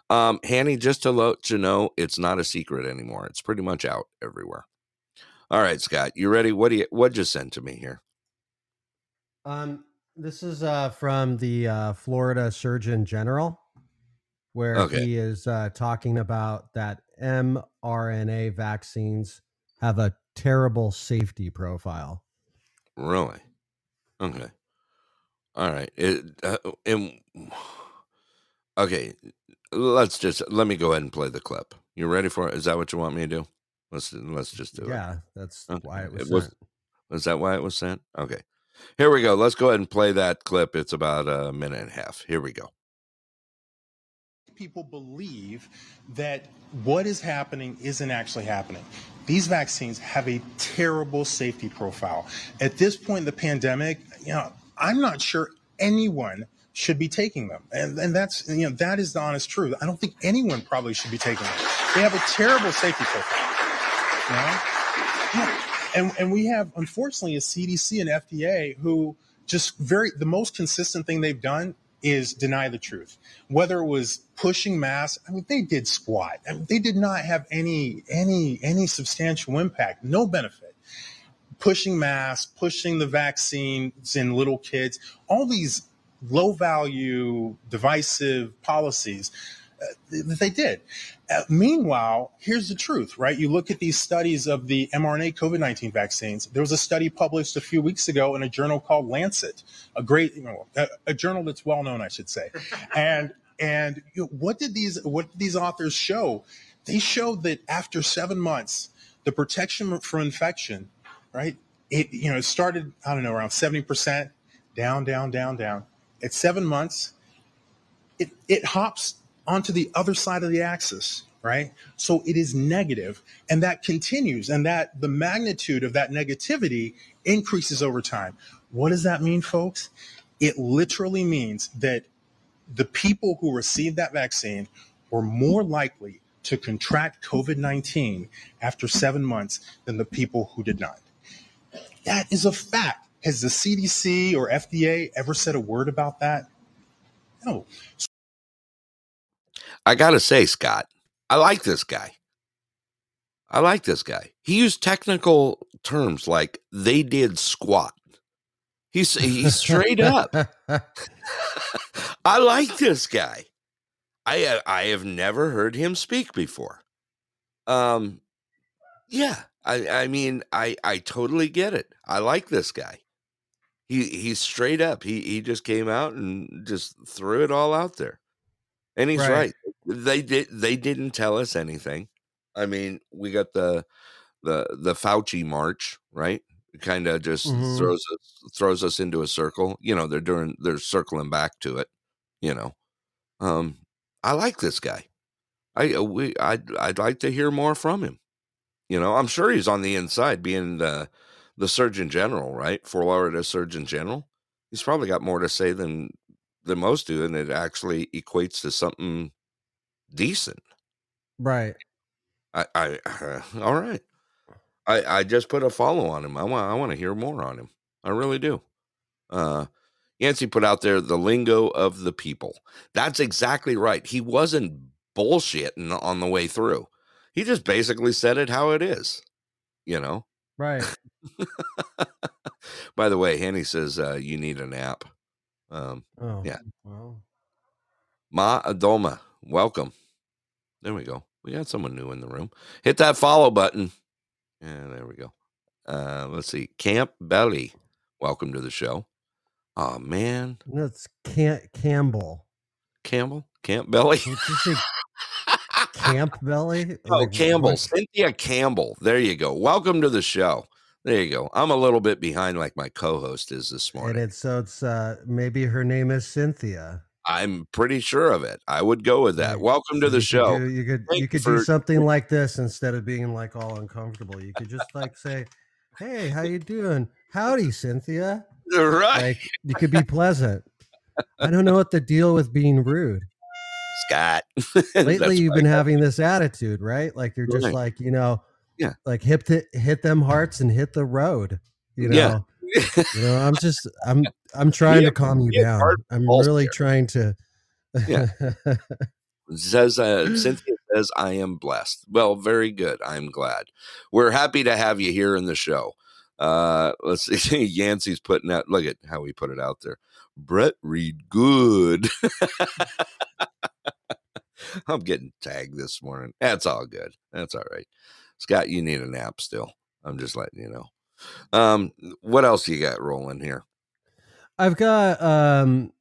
Um, Hanny, just to let you know, it's not a secret anymore. It's pretty much out everywhere. All right, Scott, you ready? What do you what'd you send to me here? Um, this is uh, from the uh, Florida Surgeon General, where Okay. he is uh, talking about that mRNA vaccines have a terrible safety profile. Really? Okay. All right. It, uh, and, okay. Let's just let me go ahead and play the clip. You ready for it? Is that what you want me to do? Let's let's just do it. Yeah, that's Okay. why it was. It was- sent. Is that why it was sent? Okay. Here we go. Let's go ahead and play that clip. It's about a minute and a half. Here we go. people believe that what is happening isn't actually happening. These vaccines have a terrible safety profile. At this point in the pandemic, you know, I'm not sure anyone should be taking them. And, and that's, you know, that is the honest truth. I don't think anyone probably should be taking them. They have a terrible safety profile. You know? Yeah. And, and we have, unfortunately, a CDC and FDA who just very, the most consistent thing they've done is deny the truth. Whether it was pushing masks, I mean, they did squat. I mean, they did not have any, any, any substantial impact, no benefit. Pushing masks, pushing the vaccines in little kids, all these low value, divisive policies uh, that they did. Uh, meanwhile, here's the truth, right? You look at these studies of the mRNA COVID 19 vaccines. There was a study published a few weeks ago in a journal called Lancet, a great, you know, a, a journal that's well known, I should say. And and you know, what did these what did these authors show? They showed that after seven months, the protection for infection, right? It you know it started I don't know around seventy percent, down, down, down, down. At seven months, it, it hops onto the other side of the axis, right? So it is negative, and that continues, and that the magnitude of that negativity increases over time. What does that mean, folks? It literally means that the people who received that vaccine were more likely to contract COVID 19 after seven months than the people who did not. That is a fact. Has the CDC or FDA ever said a word about that? No. I got to say, Scott, I like this guy. I like this guy. He used technical terms like they did squat. He's he's straight up. I like this guy. I I have never heard him speak before. Um, yeah. I I mean I I totally get it. I like this guy. He he's straight up. He he just came out and just threw it all out there. And he's Right. right. They did they didn't tell us anything. I mean, we got the the the Fauci march, right? Kind of just Mhm. throws us throws us into a circle. You know, they're doing they're circling back to it, you know. Um I like this guy. I uh, we I'd I'd like to hear more from him. You know, I'm sure he's on the inside being the the Surgeon General, right? Florida Surgeon General. He's probably got more to say than than most do, and it actually equates to something decent. right. I, I all right. I I just put a follow on him. I want I want to hear more on him. I really do. Uh Yancey put out there the lingo of the people. That's exactly right. He wasn't bullshitting on the way through. He just basically said it how it is. You know. Right. By the way, Henny says uh, you need a nap. Um, Oh. Yeah. Well, Ma Adoma, welcome. There we go. We got someone new in the room. Hit that follow button. Yeah, there we go. Uh, let's see. Camp Belly, welcome to the show. Oh man, that's Camp Campbell. Campbell, Camp Belly. Did you say Camp Belly? Oh, Like, Campbell, Cynthia Campbell. There you go. Welcome to the show. There you go. I'm a little bit behind, like my co-host is this And morning. it's so it's uh maybe her name is Cynthia. I'm pretty sure of it. I would go with that. Right. Welcome to the you could show. do- you could Thank you could do something like this instead of being like all uncomfortable. You could just like say, "Hey, how you doing? Howdy, Cynthia." Right, Like you could be pleasant. I don't know what the deal with being rude. Scott. Lately, you've been having this attitude, right? Like you're just Right. like you know, Yeah. like hit the, hit them hearts and hit the road. You Yeah. know, you know. I'm just I'm I'm trying Yeah, to calm you yeah, down. I'm really here. trying to. Yeah. says uh, Cynthia says I am blessed. Well, very good. I'm glad. We're happy to have you here in the show. Uh, let's see. Yancey's putting out. Look at how he put it out there. Brett Reed, good. I'm getting tagged this morning. That's all good. That's all right. Scott, you need a nap still. I'm just letting you know. Um, what else you got rolling here? I've got um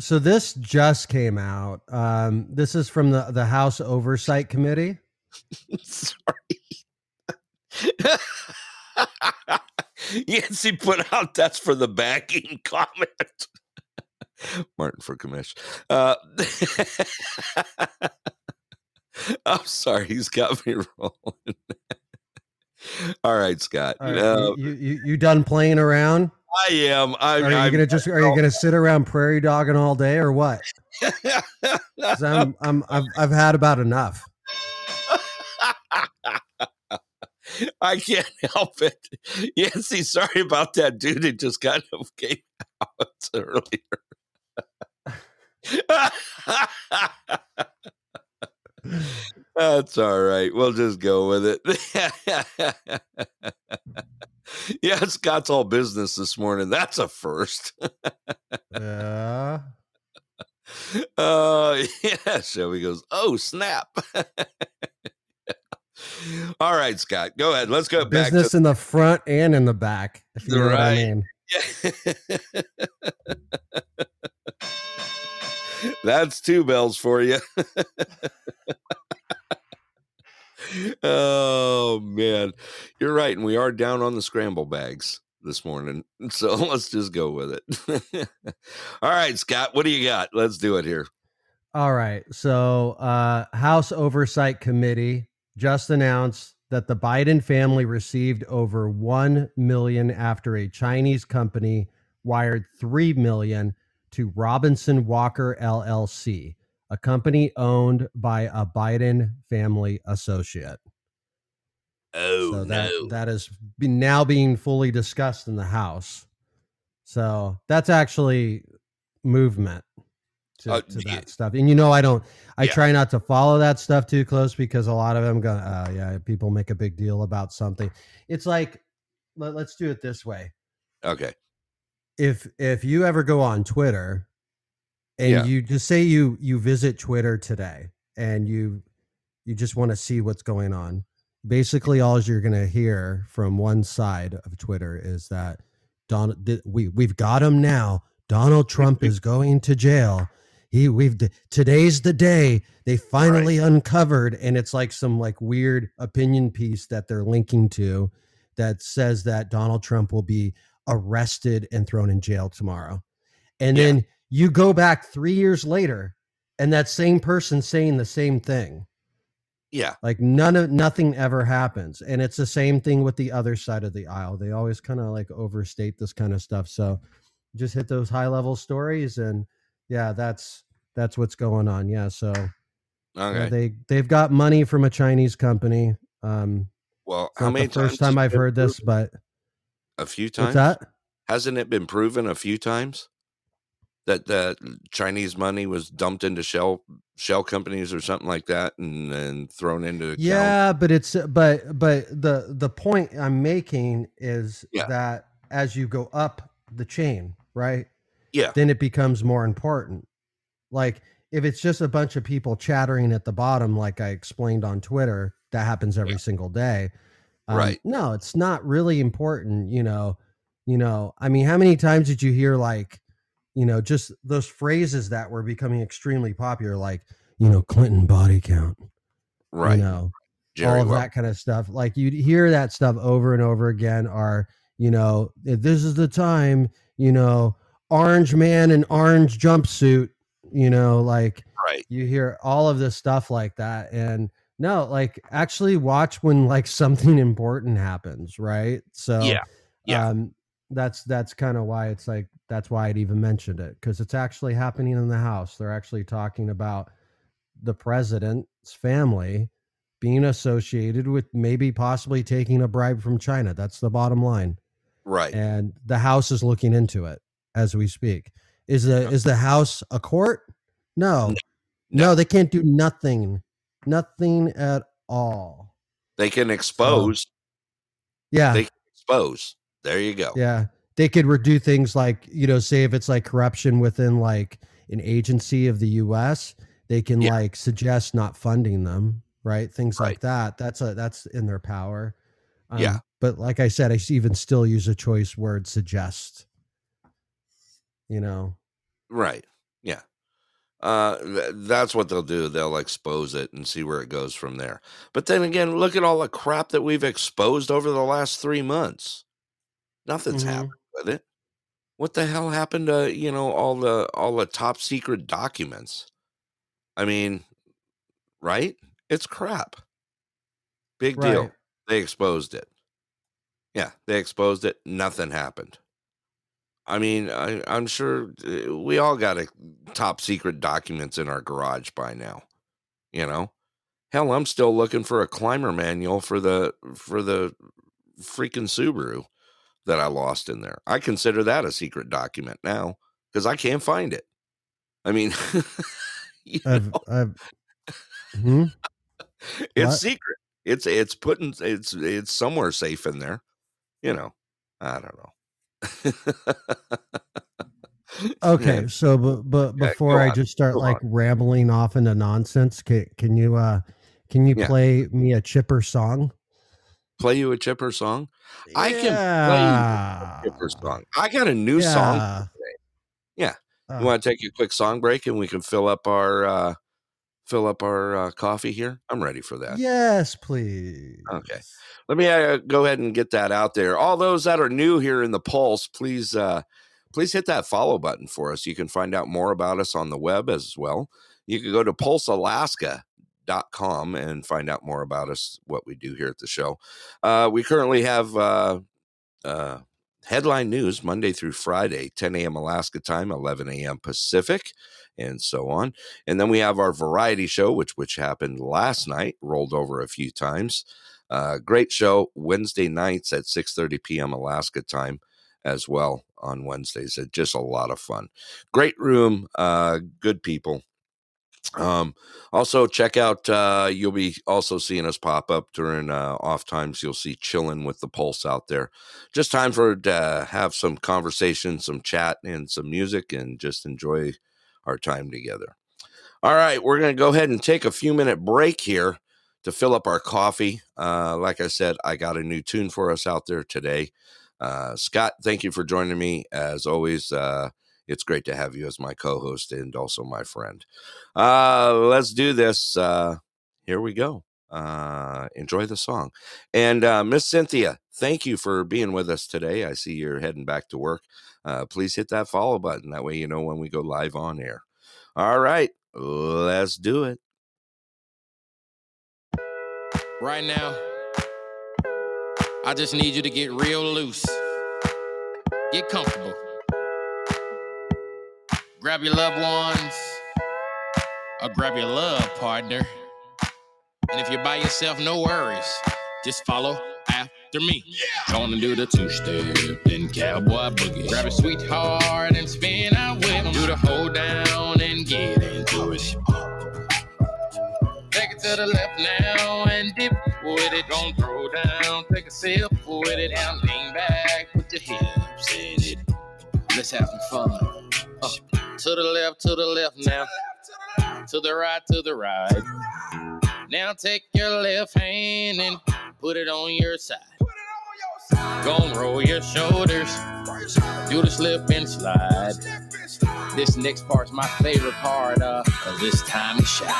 so this just came out. Um this is from the the House Oversight Committee. Sorry. Yancey put out that's for the backing comment. Martin for commish. Uh, I'm sorry, he's got me rolling. All right, Scott. All right, Uh, you, you you done playing around? I am. I'm, Are you I'm gonna just are you gonna sit around prairie dogging all day or what? I'm I'm I've I've had about enough. I can't help it. Yancey, sorry about that dude. It just kind of came out earlier. That's all right. We'll just go with it. yeah, Scott's all business this morning. That's a first. Yeah. Uh, yeah. Shelby goes, "Oh snap!" All right, Scott, go ahead. Let's go back Business in the front and in the back. If you know what I Right. mean. That's two bells for you. oh man, you're right, and we are down on the scramble bags this morning. So let's just go with it. All right, Scott, what do you got? Let's do it here. All right. So, uh, House Oversight Committee just announced that the Biden family received over 1 million after a Chinese company wired 3 million to Robinson Walker LLC, a company owned by a Biden family associate. Oh so that no. that is now being fully discussed in the House. So that's actually movement to, Uh, to yeah. that stuff. And you know, I don't. I Yeah. try not to follow that stuff too close because a lot of them go, uh, yeah, people make a big deal about something. It's like, let, let's do it this way. okay. If if you ever go on Twitter and Yeah. you just say you you visit Twitter today and you you just want to see what's going on basically all you're going to hear from one side of twitter is that Donald we we've got him now. Donald trump is going to jail. He we've today's the day they finally uncovered and it's like some like weird opinion piece that they're linking to that says that donald trump will be arrested and thrown in jail tomorrow. And Yeah. then you go back 3 years later and that same person saying the same thing. Yeah. like none of nothing ever happens. And it's the same thing with the other side of the aisle. They always kind of like overstate this kind of stuff. So just hit those high level stories and yeah that's that's what's going on. Yeah so Okay. they they've got money from a chinese company. Um well, how many the first time i've heard this but A few times. what's that Hasn't it been proven a few times that the Chinese money was dumped into shell shell companies or something like that, and then thrown into account? yeah but it's but but the the point i'm making is Yeah. that as you go up the chain right Yeah. then it becomes more important. Like if it's just a bunch of people chattering at the bottom, like I explained on Twitter, that happens every Yeah. single day. Um, Right. No, it's not really important. You know, you know. I mean, how many times did you hear like, you know, just those phrases that were becoming extremely popular, like, you know, Clinton body count, Right. you know, Jerry all of well. that kind of stuff. Like you'd hear that stuff over and over again. Are you know, this is the time, you know, orange man in orange jumpsuit, you know, like Right. you hear all of this stuff like that. And no, like actually watch when like something important happens, right? So Yeah. Yeah. um that's that's kind of why it's like that's why I'd even mentioned it because it's actually happening in the house. They're actually talking about the president's family being associated with maybe possibly taking a bribe from China. That's the bottom line. Right. And the house is looking into it as we speak. Is the is the house a court? No. No, they can't do nothing. Nothing at all. They can expose. Yeah. They can expose. There you go. Yeah. They could do things like, you know, say if it's like corruption within like an agency of the US, they can Yeah. like suggest not funding them, right? Things like that. That's a that's in their power. Um, Yeah. But like I said, I even still use a choice word suggest. You know. Right. Yeah. Uh, that's what they'll do. They'll expose it and see where it goes from there. But then again, look at all the crap that we've exposed over the last three months. Nothing's Mhm. happened with it. What the hell happened to you know all the all the top secret documents? I mean, right? It's crap. Big deal. They exposed it. Yeah, they exposed it. Nothing happened. I mean, I, I'm sure uh, we all got a top secret documents in our garage by now. You know, hell, I'm still looking for a climber manual for the for the freaking Subaru that I lost in there. I consider that a secret document now because I can't find it. I mean, I've, I've, hmm? it's What? secret. It's it's putting it's it's somewhere safe in there. You know, I don't know. Okay, so but but before I just start go like on. rambling off into nonsense, can, can you uh can you Yeah. play me a chipper song? Play you a chipper song. I can play you a chipper song. I got a new song. Today. Yeah. Uh, You want to take a quick song break and we can fill up our uh fill up our uh, coffee here? I'm ready for that. yes, please. Okay. Let me uh, go ahead and get that out there. All those that are new here in the Pulse, please uh please hit that follow button for us. You can find out more about us on the web as well. You can go to pulsealaska.com and find out more about us, what we do here at the show. Uh, we currently have uh, uh, headline news Monday through Friday, 10 a.m. Alaska time, 11 a.m. Pacific, and so on. And then we have our variety show, which which happened last night, rolled over a few times. Uh, great show Wednesday nights at 6:30 p.m. Alaska time as well on Wednesdays. It's just a lot of fun. Great room, uh, good people. Um, also check out uh you'll be also seeing us pop up during uh off times. You'll see chilling with the pulse out there. Just time for to have some conversation, some chat, and some music, and just enjoy our time together. All right, we're gonna go ahead and take a few minute break here to fill up our coffee. Uh, like I said, I got a new tune for us out there today. Uh, Scott, thank you for joining me. As always, uh, it's great to have you as my co host and also my friend. Uh, let's do this. Uh, here we go. Uh, enjoy the song. And uh, Miss Cynthia, thank you for being with us today. I see you're heading back to work. Uh, please hit that follow button. That way you know when we go live on air. All right, let's do it. Right now, I just need you to get real loose. Get comfortable. Grab your loved ones or grab your love partner. And if you're by yourself, no worries. Just follow after me. Gonna do the two step, then cowboy boogie. Grab a sweetheart and spin out with 'em. Do the hold down and get into it. Take it to the left now and dip with it. Don't throw down, take a sip with it. Now lean back, put your hips in it. Let's have some fun. Uh, to the left, to the left now. To the right, to the right. Now take your left hand and put it on your side. Gonna roll your shoulders. Do the slip and slide. This next part's my favorite part, uh, cause it's time to shine.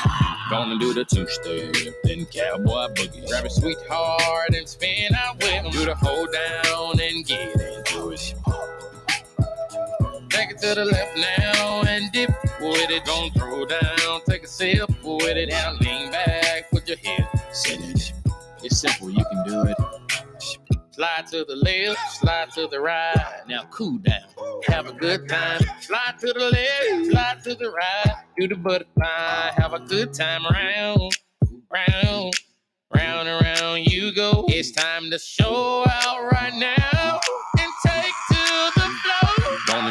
Gonna do the two step, then cowboy boogie. Grab a sweetheart and spin out with 'em. Do the hold down and get it. To the left now and dip with it. Don't throw down, take a sip with it. Now lean back, put your hips in it. It's simple, you can do it. Slide to the left, slide to the right. Now cool down, have a good time. Slide to the left, slide to the right. Do the butterfly, have a good time round, round, round and round you go. It's time to show out right now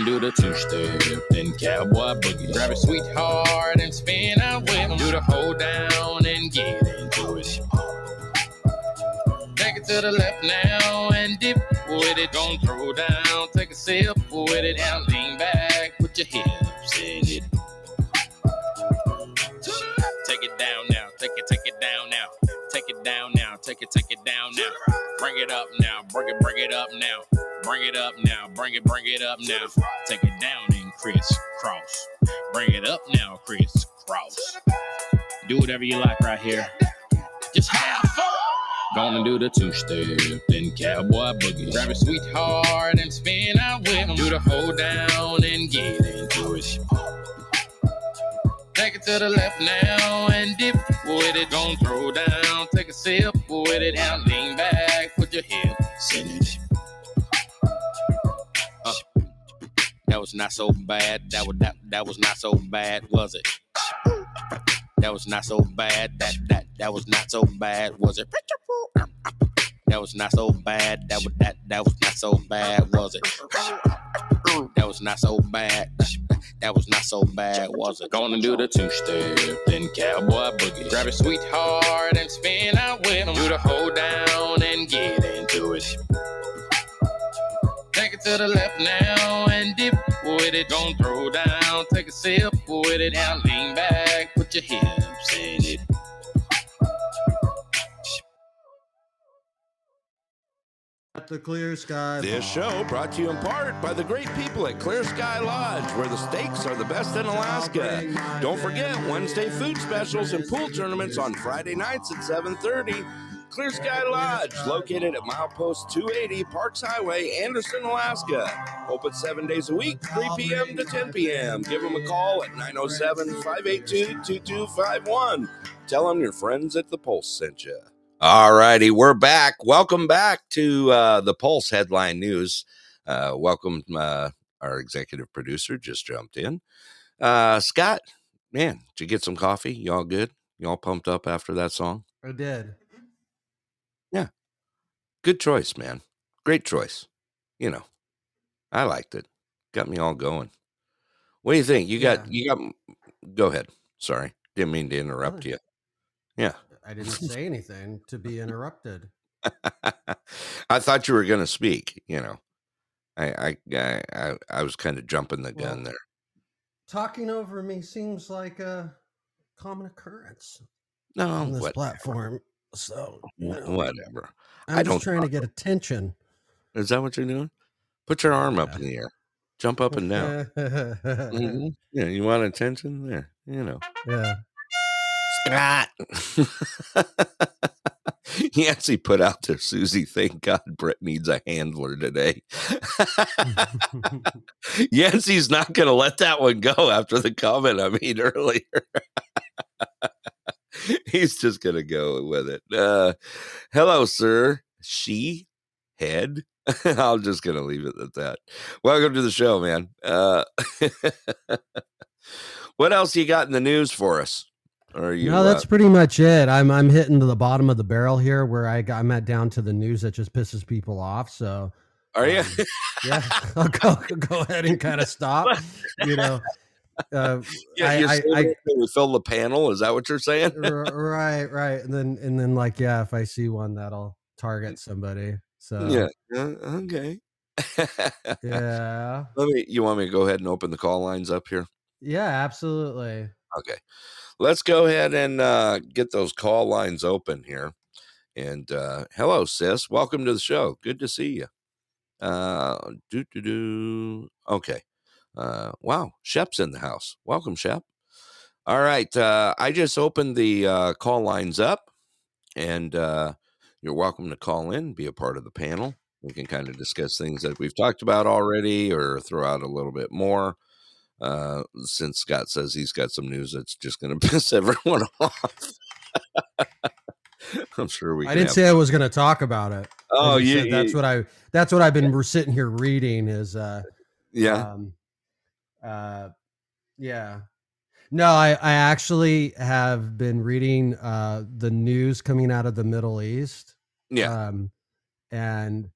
do the two step, then cowboy boogie. Grab a sweetheart and spin out with 'em. Do the hold down and get into it. Take it to the left now and dip with it. Don't throw down, take a sip with it. Now lean back, put your hips in it. Take it down now, take it, take it down now. Take it down now, take it, take it down now. Bring it up now, bring it, bring it up now. Bring it up now, bring it, bring it up now. Take it down and crisscross. Bring it up now, Chris Cross. Do whatever you like right here. Just have fun. Gonna do the two step, then cowboy boogie. Grab a sweetheart and spin out with him. Do the hold down and get into it. Take it to the left now and dip with it. Don't throw down, take a sip with it. Now lean back, put your it. Uh, that was not so bad. That was that, that was not so bad, was it? That was not so bad. That that that was not so bad, was it? That was not so bad. That was that that was not so bad, was it? That was not so bad. That was not so bad, was it? Gonna do the two step, then cowboy boogie. Grab a sweetheart and spin out with him. Do the hold down and get into it. Take it to the left now and dip with it. Don't throw down, take a sip with it. Now lean back, put your hips At the clear sky. This show brought to you in part by the great people at Clear Sky Lodge, where the steaks are the best in Alaska. Don't forget Wednesday food specials and pool tournaments on Friday nights at 7:30. Clear Sky Lodge, located at milepost 280 Parks Highway, Anderson, Alaska. Open seven days a week, 3 p.m. to 10 p.m. Give them a call at 907 582 2251. Tell them your friends at the Pulse sent you. All righty, we're back. Welcome back to uh, the Pulse headline news. Uh, welcome, uh, our executive producer just jumped in. Uh, Scott, man, did you get some coffee? Y'all good? Y'all pumped up after that song? I did. Yeah, good choice, man. Great choice. You know, I liked it. Got me all going. What do you think? You got, you got, go ahead. Sorry. Didn't mean to interrupt Fine. you. Yeah. I didn't say anything to be interrupted. I thought you were going to speak, you know. I, I, I, I, I was kind of jumping the gun Well, there. Talking over me seems like a common occurrence No, on this what, platform. So, you know, whatever. I'm I just trying to get attention. Is that what you're doing? Put your arm up in the air. Jump up and down. Mhm. Yeah, you want attention there, you know. yeah. Scott. Yancey put out there, Susie. Thank God Brett needs a handler today. Yancey's not going to let that one go after the comment I made earlier. He's just going to go with it. Uh, hello, sir. She head. I'm just going to leave it at that. Welcome to the show, man. Uh, what else you got in the news for us? Or are you? no, uh, that's pretty much it. I'm I'm hitting to the bottom of the barrel here, where I got, I'm at down to the news that just pisses people off. So are you? um, yeah, I'll go go ahead and kind of stop. You know, uh, Yeah, I- you're I- I- we fill the panel. Is that what you're saying? R- right, right, and then and then like yeah, if I see one that'll target somebody. So yeah. Uh, okay. yeah, Let me. You want me to go ahead and open the call lines up here? yeah, absolutely. Okay. Let's go ahead and uh, get those call lines open here. And uh, hello, sis. Welcome to the show. Good to see you. Uh, do do do. Okay. Uh, wow, Shep's in the house. Welcome, Shep. All right. Uh, I just opened the uh, call lines up, and uh, you're welcome to call in, be a part of the panel. We can kind of discuss things that we've talked about already, or throw out a little bit more. Uh, since Scott says he's got some news that's just going to piss everyone off. I'm sure we. I didn't have- say I was going to talk about it. Oh, just you, that's what I that's what I've been sitting here reading is uh yeah. um uh yeah no i i actually have been reading uh the news coming out of the middle east Yeah. um and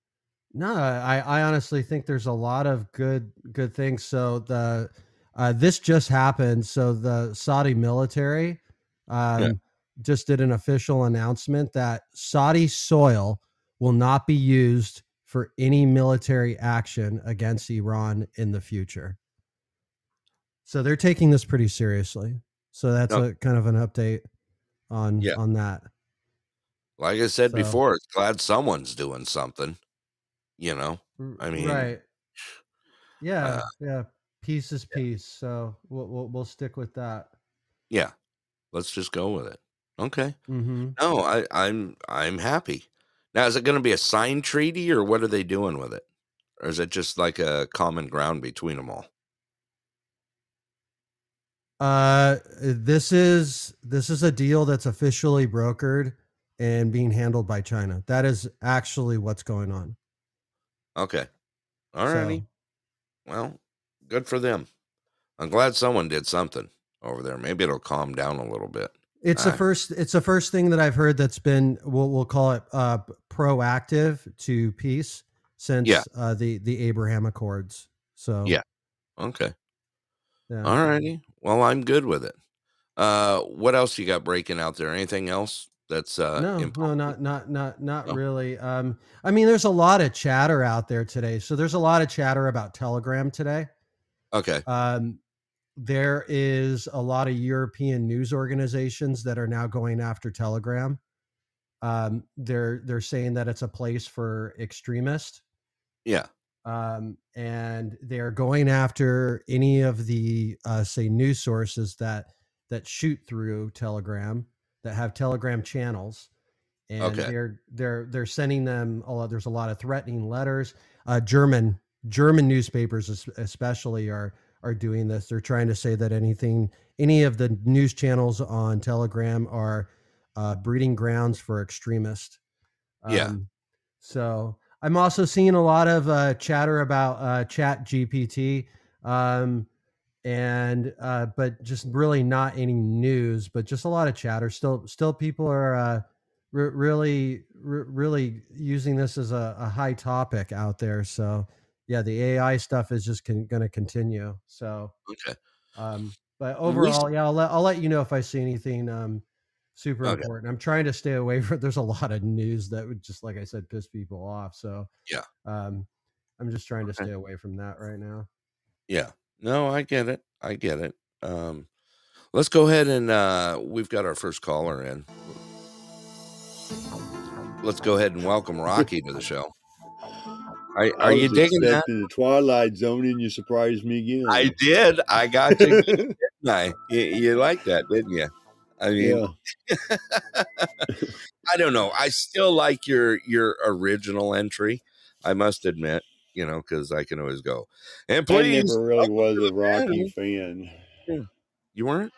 no i i honestly think there's a lot of good good things so the uh this just happened so the saudi military um just did an official announcement that saudi soil will not be used for any military action against iran in the future so they're taking this pretty seriously so that's a kind of an update on Yeah. on that Like I said So- before, it's glad someone's doing something. You know. I mean, right. Yeah, uh, yeah. Peace is peace. So we'll we'll, we'll stick with that. Yeah, let's just go with it. Okay. Mm-hmm. No, I, I'm I'm happy. Now, is it going to be a signed treaty, or what are they doing with it, or is it just like a common ground between them all? Uh, this is this is a deal that's officially brokered and being handled by China. That is actually what's going on. Okay. All righty. So- Well, good for them. I'm glad someone did something over there. Maybe it'll calm down a little bit. It's the first. It's the first thing that I've heard that's been we'll we'll call it uh, proactive to peace since Yeah. uh, the the Abraham Accords. So Yeah. Okay. yeah. All righty. Well, I'm good with it. Uh, what else you got breaking out there? Anything else that's uh no, no, not not not not No? really. Um, I mean, there's a lot of chatter out there today. So there's a lot of chatter about Telegram today. Okay. Um, there is a lot of European news organizations that are now going after Telegram. Um, they're they're saying that it's a place for extremists. Yeah. um, and they are going after any of the uh, say news sources that that shoot through Telegram that have Telegram channels, and Okay. they're they're they're sending them a lot. There's a lot of threatening letters. Uh, German German newspapers especially are are doing this. They're trying to say that anything any of the news channels on Telegram are uh, breeding grounds for extremists. Yeah. Um, so I'm also seeing a lot of uh, chatter about uh, Chat GPT, um, and uh, but just really not any news, but just a lot of chatter. Still, still people are uh, re- really, re- really using this as a, a high topic out there. So yeah, the AI stuff is just con- going to continue. So Okay. um, but overall, yeah, I'll let I'll let you know if I see anything um, super Okay. important. I'm trying to stay away from. There's a lot of news that would just, like I said, piss people off. So Yeah. um, I'm just trying to Okay. stay away from that right now. Yeah. No, I get it. I get it. Um, let's go ahead and uh, we've got our first caller in. Let's go ahead and welcome Rocky to the show. Are, I are you digging that? the Twilight Zone, and you surprised me again. I did. I got you. didn't I? You, you like that, didn't you? I mean, yeah, I don't know. I still like your your original entry. I must admit, you know, because I can always go. And I never really was a. Rocky fan. you weren't.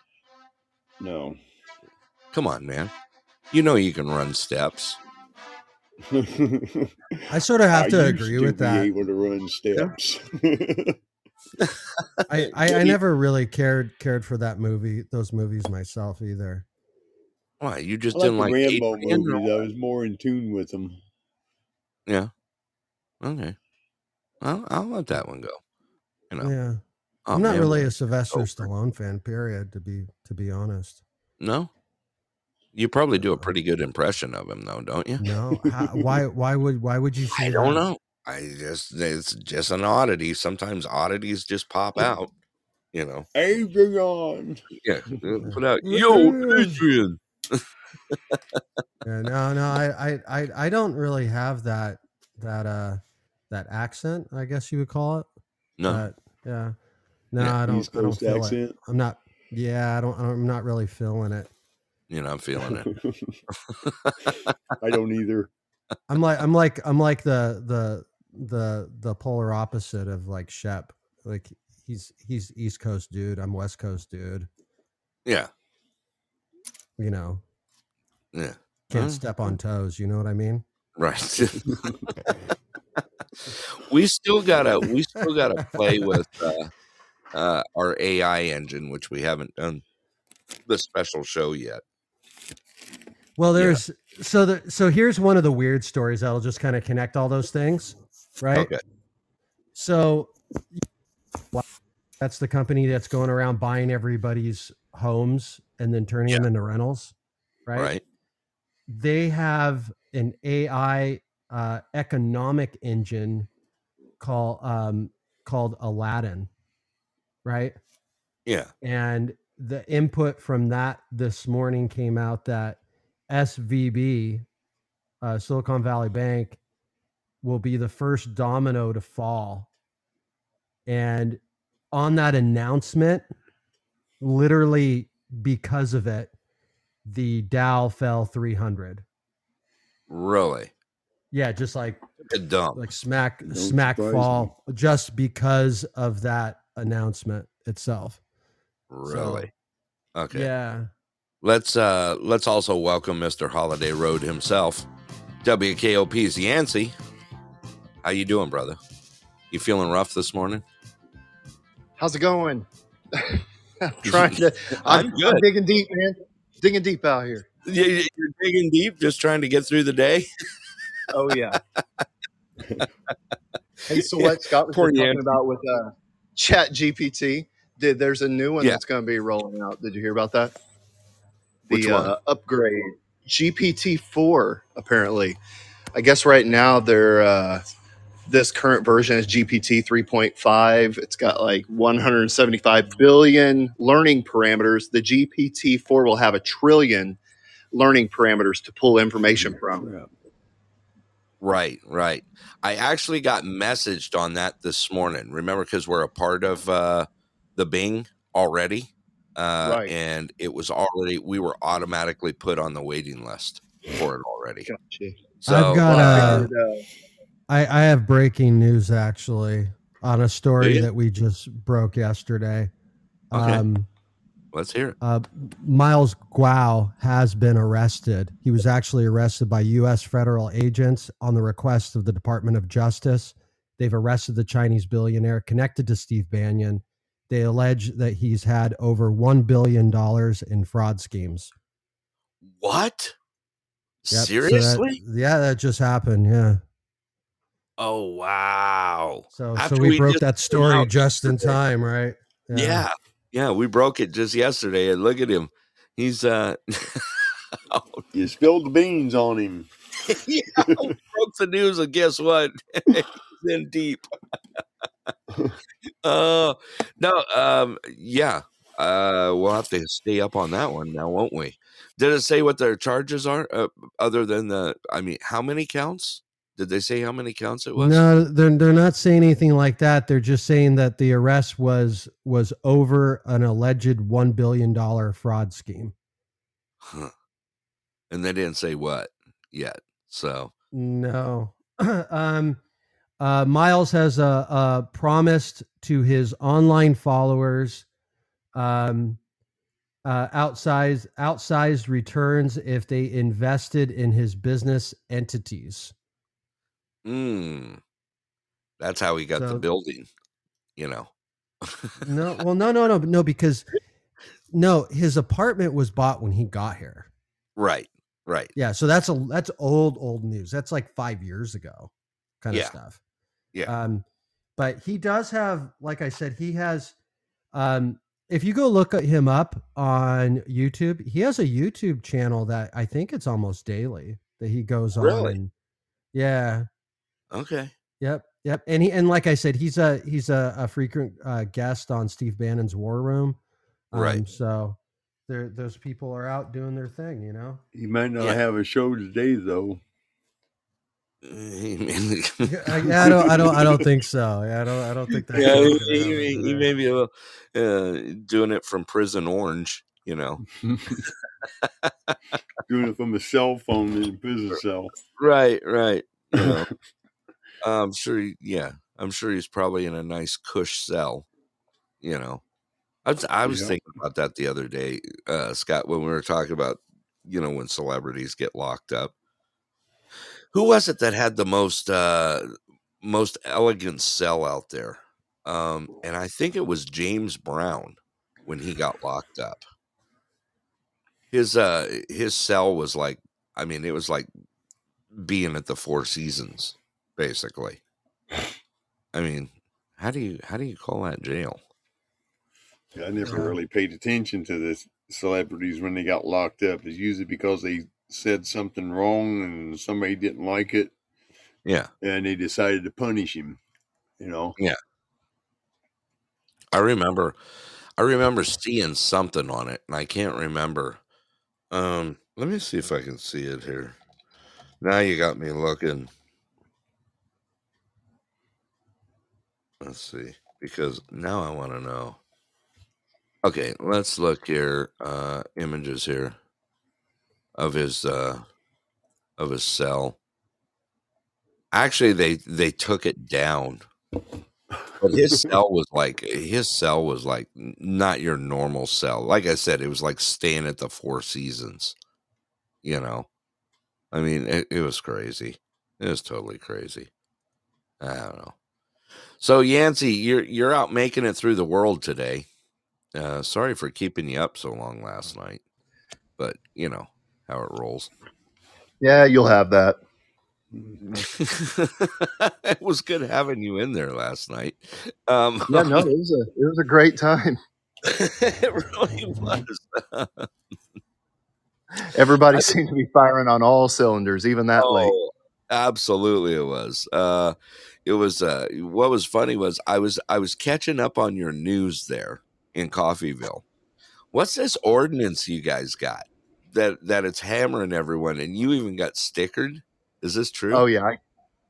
No. Come on, man. You know you can run steps. I sort of have I to used agree to with be that. able to run steps. I, I, I never really cared cared for that movie, those movies myself either. Why? You just I didn't the like Rambo Adrian or movies. I was more in tune with them. Yeah. Okay. Well, I'll let that one go. You know. Yeah, Oh, I'm not man, really a Sylvester over. Stallone fan. Period. To be to be honest. No. You probably do a pretty good impression of him, though, don't you? No, how, why why would why would you say I don't that? know. I just it's just an oddity. Sometimes oddities just pop out. You know. Adrian. Yeah. uh, Put out yo Adrian. Yeah, no, no, I, I, I, I don't really have that that uh that accent. I guess you would call it. No. But, yeah. No, Yeah, I don't. I don't Coast feel it. I'm not. Yeah, I don't. I'm not really feeling it. You're not feeling it. I don't either. I'm like. I'm like. I'm like the the the the polar opposite of like Shep. Like he's he's East Coast dude. I'm West Coast dude. Yeah. You know, Yeah. can't Huh? step on toes. You know what I mean? Right. we still gotta we still gotta play with uh, uh, our AI engine, which we haven't done the special show yet. Well, Yeah. there's so the so here's one of the weird stories that'll just kind of connect all those things, right? Okay. So that's the company that's going around buying everybody's homes and then turning them into rentals, right? Right. They have an AI uh, economic engine called um, called Aladdin, right? Yeah. And the input from that this morning came out that SVB, uh, Silicon Valley Bank, will be the first domino to fall. And on that announcement, literally because of it, the Dow fell 300. Really? Yeah, just like A dump. like smack Don't smack surprise fall just because of that announcement itself. Really? Okay. Yeah. Let's uh let's also welcome Mr. Holiday Road himself. WKOP's Yancey. How you doing, brother? You feeling rough this morning? How's it going? I'm trying to. I'm I'm, good. I'm digging deep, man. Digging deep out here. You- you- You're digging deep, just trying to get through the day. Oh yeah. hey, so what Scott was talking Yancey. about with uh, Chat GPT? Did there's a new one Yeah. that's going to be rolling out? Did you hear about that? The one? Uh, upgrade GPT four. Apparently, I guess right now they're. Uh, this current version is GPT 3.5. It's got like 175 billion learning parameters. The GPT 4 will have a trillion learning parameters to pull information from. Right, right. I actually got messaged on that this morning. Remember, because we're a part of uh, the Bing already, uh, Right. and it was already we were automatically put on the waiting list for it already. Gotcha. So I've got Well, I uh, I, I have breaking news actually on a story that we just broke yesterday. Okay. Um, let's hear it. uh, Miles Guo has been arrested. He was actually arrested by U.S. federal agents on the request of the Department of Justice. They've arrested the Chinese billionaire connected to Steve Bannon. They allege that he's had over $1 billion in fraud schemes. What? Yep, so that- Seriously? yeah, that just happened. Yeah. oh wow! So, After so we, we broke that story out just in time, right? Yeah. yeah, We broke it just yesterday, and look at him. He's uh, You spilled the beans on him. yeah, we broke the news, and guess what? He's in deep. Uh no, um, yeah. Uh, we'll have to stay up on that one now, won't we? Did it say what their charges are? Uh, other than the, I mean, how many counts? Did they say how many counts it was? No, they're they're not saying anything like that. They're just saying that the arrest was was over an alleged one billion dollar fraud scheme. Huh. And they didn't say what yet. So No. um uh Miles has uh, uh promised to his online followers um uh outsized outsized returns if they invested in his business entities. mm, that's how he got the building, you know. No, well no no no no because no, his apartment was bought when he got here. Right, right. Yeah, so that's a that's old old news. That's like five years ago, kind of stuff. Yeah. Um, but he does have, like I said, he has. Um, if you go look at him up on YouTube, he has a YouTube channel that I think it's almost daily that he goes on. Really? And, yeah. Okay. Yep. Yep. And he and like I said, he's a he's a, a frequent uh, guest on Steve Bannon's War Room. Um, Right. So there those people are out doing their thing, you know. He might not Yeah. have a show today though. Yeah, I, I don't, I don't, I don't think so. I don't, I don't think that. yeah, show's he, he, he may be a little, uh, doing it from Prison Orange, you know. Doing it from a cell phone in a prison cell. Right, right. You know. I'm sure. He, yeah, I'm sure he's probably in a nice cush cell. You know, I was, I was Yeah. thinking about that the other day, uh, Scott, when we were talking about, you know, when celebrities get locked up. Who was it that had the most uh, most elegant cell out there? Um, and I think it was James Brown when he got locked up. His uh his cell was like, I mean, it was like being at the Four Seasons, basically. I mean, how do you how do you call that jail? I never really paid attention to the celebrities when they got locked up. It's usually because they said something wrong and somebody didn't like it Yeah, and they decided to punish him. You know, Yeah. I remember, I remember seeing something on it, and I can't remember. Um, let me see if I can see it here. Now you got me looking. Let's see, because now I want to know. Okay, let's look here. Uh, images here of his uh, of his cell. Actually, they they took it down, but his cell was like his cell was like not your normal cell. Like I said, it was like staying at the Four Seasons. You know, I mean, it, it was crazy. It was totally crazy. I don't know. So Yancey, you're you're out making it through the world today. Uh, sorry for keeping you up so long last night, but you know how it rolls. Yeah, you'll have that. it was good having you in there last night. Um, Yeah, no, it was a it was a great time. it really was. Everybody seemed to be firing on all cylinders, even that late. Oh, absolutely, it was. Uh, it was. Uh, what was funny was I was I was catching up on your news there in Coffeyville. What's this ordinance you guys got that that it's hammering everyone, and you even got stickered? Is this true? Oh yeah, I,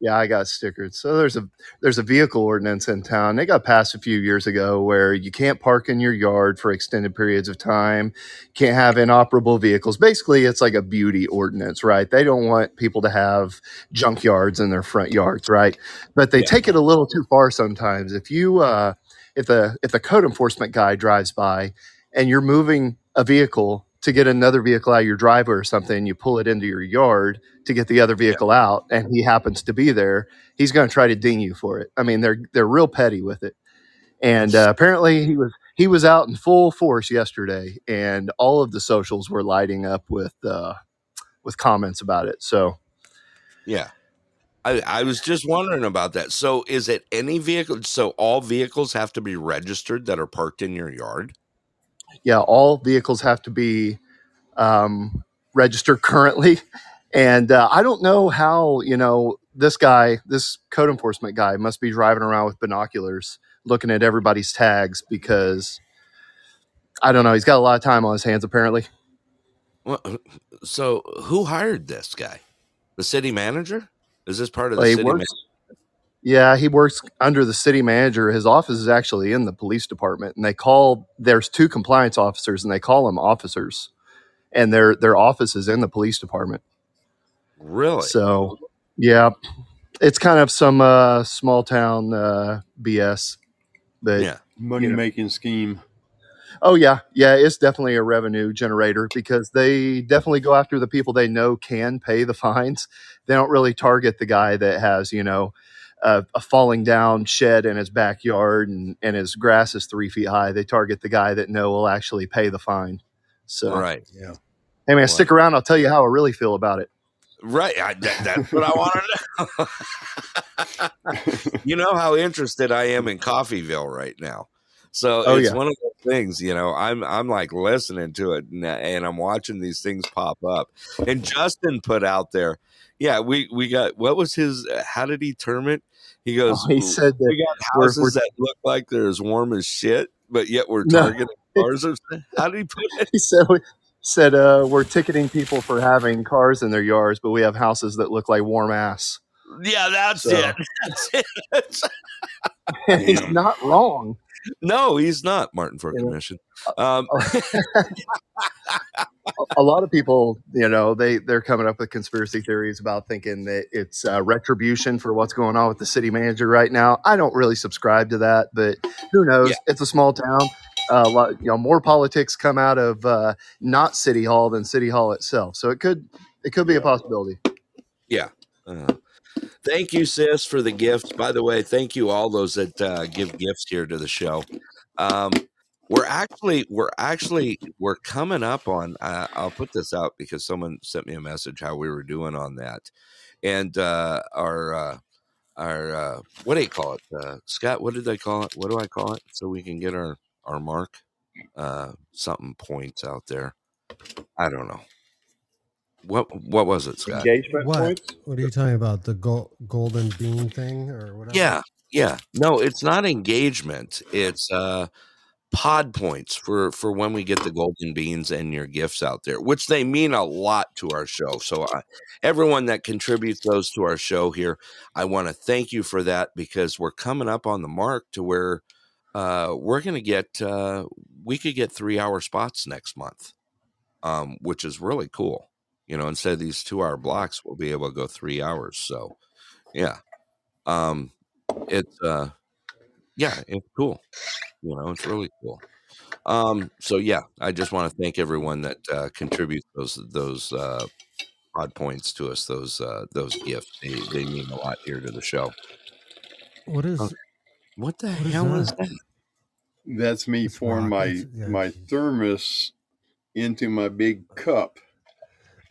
yeah, I got stickered. So there's a there's a vehicle ordinance in town. They got passed a few years ago where you can't park in your yard for extended periods of time, can't have inoperable vehicles. Basically, it's like a beauty ordinance, right? They don't want people to have junkyards in their front yards, right? But they Yeah. take it a little too far sometimes. If you uh, if the if the code enforcement guy drives by and you're moving a vehicle to get another vehicle out of your driveway or something, you pull it into your yard to get the other vehicle out, and he happens to be there, he's going to try to ding you for it. I mean, they're they're real petty with it. And uh, apparently, he was he was out in full force yesterday, and all of the socials were lighting up with uh, with comments about it. So Yeah. I, I was just wondering about that. So, is it any vehicle? So, all vehicles have to be registered that are parked in your yard? Yeah, all vehicles have to be um, registered currently. And uh, I don't know how, you know, this guy, this code enforcement guy, must be driving around with binoculars looking at everybody's tags because I don't know. He's got a lot of time on his hands, apparently. Well, so, who hired this guy? The city manager? Is this part of the Well, city? works, yeah, he works under the city manager. His office is actually in the police department, and they call there's two compliance officers, and they call them officers, and their their office is in the police department. really? So, yeah, it's kind of some uh, small town uh, BS. But yeah. Money you know, making scheme. oh yeah, yeah, it's definitely a revenue generator because they definitely go after the people they know can pay the fines. They don't really target the guy that has you know a, a falling down shed in his backyard and and his grass is three feet high. They target the guy that know will actually pay the fine. So, Right. Yeah. hey man, Well, stick around. I'll tell you how I really feel about it. right. I, that, that's what I want to know. you know how interested I am in Coffeyville right now. So Oh it's yeah, one of those things, you know. I'm I'm like listening to it and, and I'm watching these things pop up. And Justin put out there, yeah, we we got what was his? How did he term it? He oh, goes, he said that we got houses we're that look like they're as warm as shit, but yet we're no. targeting cars. Or something. How did he put it? he said we said uh, we're ticketing people for having cars in their yards, but we have houses that look like warm ass. Yeah, that's So, it. That's it. he's not wrong. No, he's not Martin for a commission. Um, a lot of people, you know, they they're coming up with conspiracy theories about thinking that it's uh, retribution for what's going on with the city manager right now. I don't really subscribe to that, but who knows? yeah, It's a small town. Uh, a lot, you know, more politics come out of uh, not city hall than city hall itself, so it could it could be a possibility. yeah. Uh, thank you, sis, for the gifts. By the way, thank you all those that uh, give gifts here to the show. Um, we're actually we're actually we're coming up on. Uh, I'll put this out because someone sent me a message how we were doing on that, and uh, our uh, our uh, what do you call it, uh, Scott? What did they call it? What do I call it? So we can get our our mark uh, something points out there. I don't know what what was it, Scott? Engagement What? points. What are you talking about? The gol- golden bean thing or whatever? Yeah, yeah. No, it's not engagement. It's uh pod points for for when we get the golden beans and your gifts out there, which they mean a lot to our show. So uh, everyone that contributes those to our show here, I want to thank you for that because we're coming up on the mark to where uh, we're going to get uh, we could get three hour spots next month, um, which is really cool. You know, instead of these two hour blocks, we'll be able to go three hours. So, yeah, um, it's uh, yeah, it's cool. You know, it's really cool. Um, so yeah, I just want to thank everyone that uh, contributes those those uh, pod points to us. Those uh, those gifts they, they mean a lot here to the show. What is Okay. What the What is hell is that? that? That's me It's pouring my yeah. my thermos into my big cup.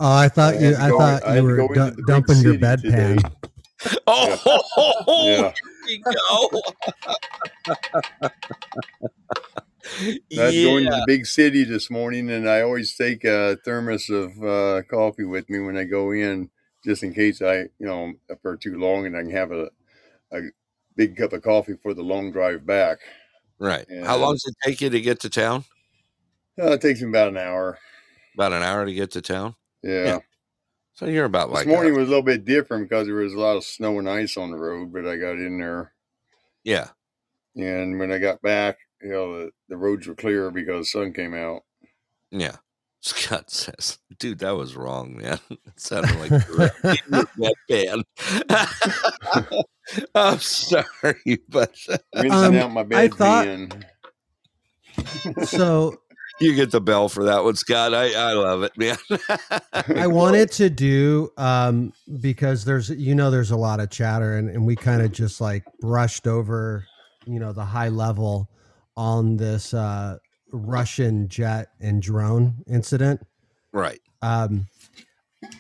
Oh, I thought I you. I go- thought I had you were go into du- the big dumping your city bedpan. today. Oh, Yeah. here we go. I had to go into the big city this morning, and I always take a thermos of uh, coffee with me when I go in, just in case I, you know, I'm too long, and I can have a, a big cup of coffee for the long drive back. right. How long does it take you to get to town? uh, it takes me about an hour. About an hour to get to town. Yeah. So you're about like This like morning a, was a little bit different because there was a lot of snow and ice on the road, but I got in there, yeah. and when I got back, you know, the, the roads were clear because the sun came out. Yeah. Scott says, dude, that was wrong, man. It sounded like you were in your bedpan. I'm sorry, but Rinsing Um, out my I bed thought- so you get the bell for that one, Scott. I, I love it, man. I wanted to do um because there's you know there's a lot of chatter and, and we kind of just like brushed over you know the high level on this uh Russian jet and drone incident. right. Um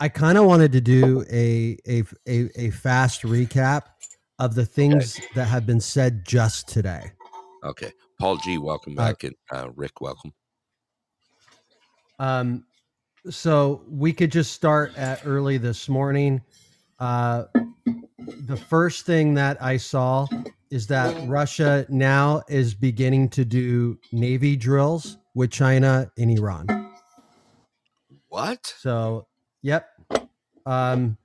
I kind of wanted to do a, a a a fast recap of the things that have been said just today. Okay. Paul G, welcome Uh, back. and uh, Rick, welcome. Um, so we could just start at early this morning. Uh, the first thing that I saw is that Russia now is beginning to do navy drills with China and Iran. What? So, yep. Um,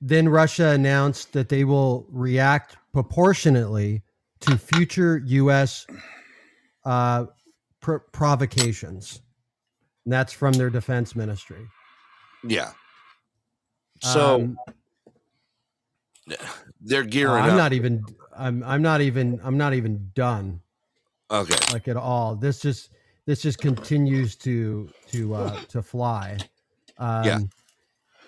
then Russia announced that they will react proportionately to future U.S. Uh, pr- provocations. And that's from their defense ministry. Yeah. So Um, they're gearing I'm up. not even. I'm. I'm not even. I'm not even done. okay. Like at all. This just. This just continues to to uh, to fly. Um, Yeah.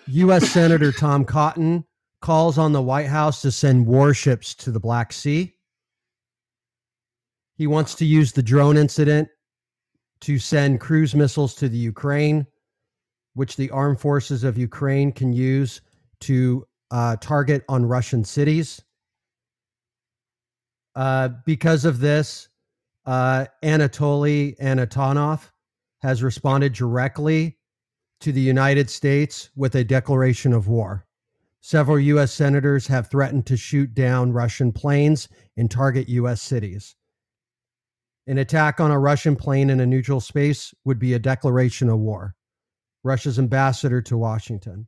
U.S. Senator Tom Cotton calls on the White House to send warships to the Black Sea. He wants to use the drone incident to send cruise missiles to the Ukraine, which the armed forces of Ukraine can use to uh, target on Russian cities. Uh, because of this, uh, Anatoly Antonov has responded directly to the United States with a declaration of war. Several U.S. senators have threatened to shoot down Russian planes and target U.S. cities. An attack on a Russian plane in a neutral space would be a declaration of war. Russia's ambassador to Washington.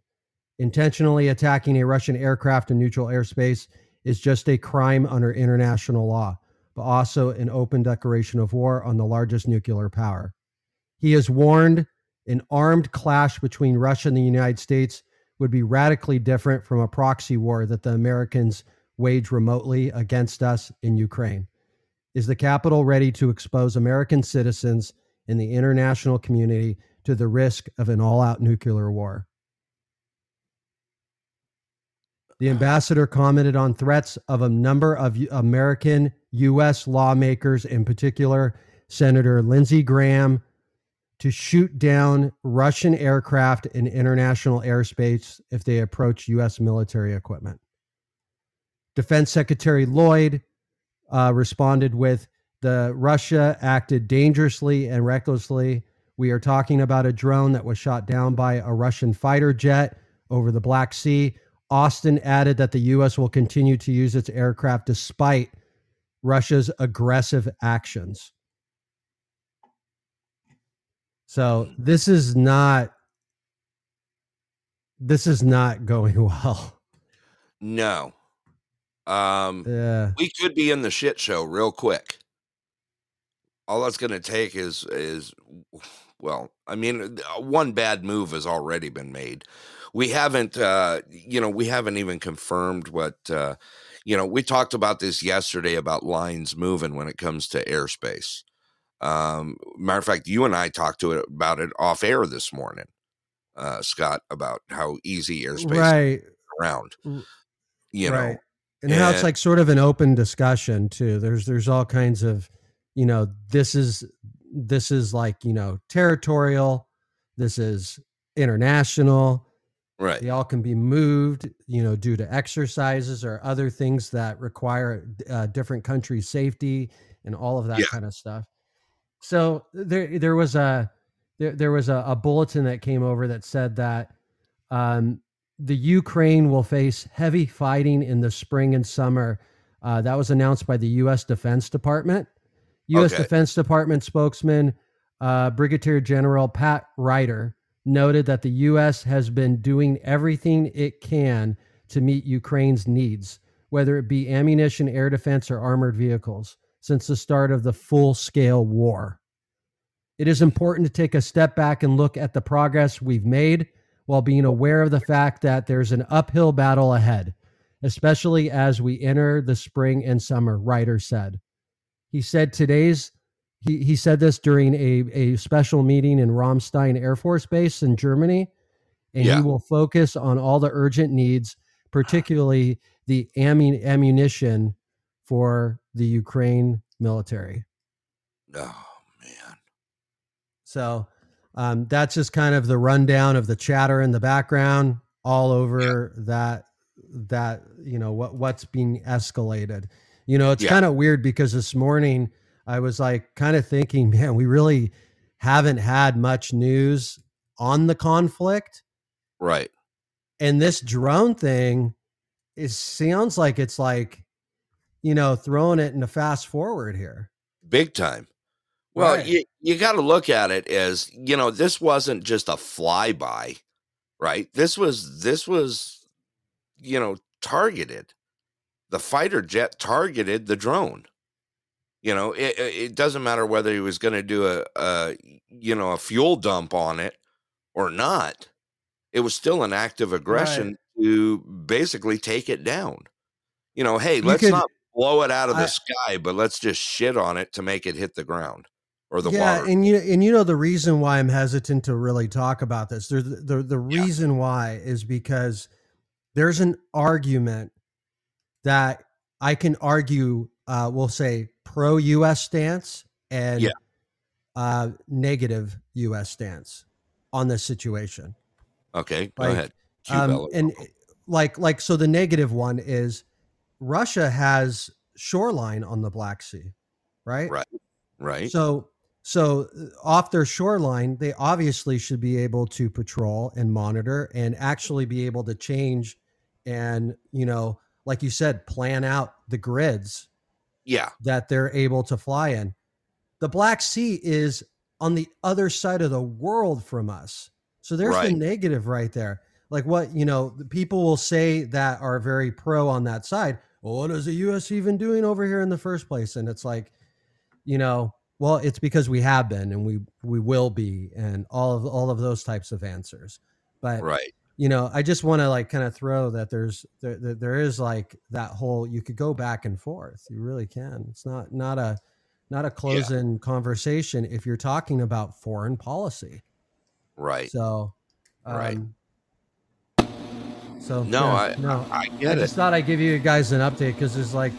Intentionally attacking a Russian aircraft in neutral airspace is just a crime under international law, but also an open declaration of war on the largest nuclear power. He has warned an armed clash between Russia and the United States would be radically different from a proxy war that the Americans wage remotely against us in Ukraine. Is the capital ready to expose American citizens and the international community to the risk of an all out nuclear war? The ambassador commented on threats of a number of American U.S. lawmakers, in particular, Senator Lindsey Graham, to shoot down Russian aircraft in international airspace if they approach U.S. military equipment. Defense Secretary Lloyd uh, responded with the Russia acted dangerously and recklessly. We are talking about a drone that was shot down by a Russian fighter jet over the Black Sea. Austin added that the U.S. will continue to use its aircraft despite Russia's aggressive actions. So this is not this is not going well. No. Um, Yeah. we could be in the shit show real quick. all that's going to take is is well, I mean, uh, one bad move has already been made. We haven't, uh, you know, we haven't even confirmed what, uh, you know, we talked about this yesterday about lines moving when it comes to airspace. Um, matter of fact, you and I talked to it about it off air this morning, uh, Scott, about how easy airspace right around. You right. And how it's like sort of an open discussion too there's there's all kinds of you know this is this is like you know territorial this is international right? they all can be moved you know due to exercises or other things that require uh, different countries safety and all of that Yeah. kind of stuff so there there was a there, there was a, a bulletin that came over that said that um, the Ukraine will face heavy fighting in the spring and summer. Uh, that was announced by the U.S. Defense Department. U.S. Okay. Defense Department spokesman uh, Brigadier General Pat Ryder noted that the U.S. has been doing everything it can to meet Ukraine's needs, whether it be ammunition, air defense, or armored vehicles, since the start of the full scale war. It is important to take a step back and look at the progress we've made while being aware of the fact that there's an uphill battle ahead, especially as we enter the spring and summer, Ryder said. He said today's he, he said this during a, a special meeting in Ramstein Air Force Base in Germany, and Yeah. he will focus on all the urgent needs, particularly the ammu- ammunition for the Ukraine military. Oh man, So um, that's just kind of the rundown of the chatter in the background all over that that you know what what's being escalated. You know, it's Yeah. kind of weird because this morning I was like kind of thinking, man, we really haven't had much news on the conflict, right? and this drone thing is sounds like it's like you know throwing it in a fast forward here. Big time. Well, Right. you you got to look at it as you know this wasn't just a flyby, right? This was this was you know targeted. The fighter jet targeted the drone. You know, it it doesn't matter whether he was going to do a, a you know a fuel dump on it or not. It was still an act of aggression to basically take it down. You know, hey, let's could- not blow it out of the I- sky, but let's just shit on it to make it hit the ground or the yeah, water. and you and you know the reason why I'm hesitant to really talk about this. The the, the reason why is because there's an argument that I can argue. Uh, we'll say pro U.S. stance and Yeah. uh, negative U.S. stance on this situation. okay, go like, ahead. Um, and like like so the negative one is Russia has shoreline on the Black Sea, right? right, right. So so uh, off their shoreline, they obviously should be able to patrol and monitor and actually be able to change and you know, like you said, plan out the grids yeah, that they're able to fly in. The Black Sea is on the other side of the world from us. So there's the negative right there. Like what, you know, the people will say that are very pro on that side. Well, what is the US even doing over here in the first place? And it's like, you know, well, it's because we have been and we we will be and all of all of those types of answers. But right. you know i just want to like kind of throw that there's there, there, there is like that whole you could go back and forth you really can it's not not a not a close-in conversation if you're talking about foreign policy Right. so Right. um so No, yeah, I- no I i get just it. thought i'd give you guys an update because there's like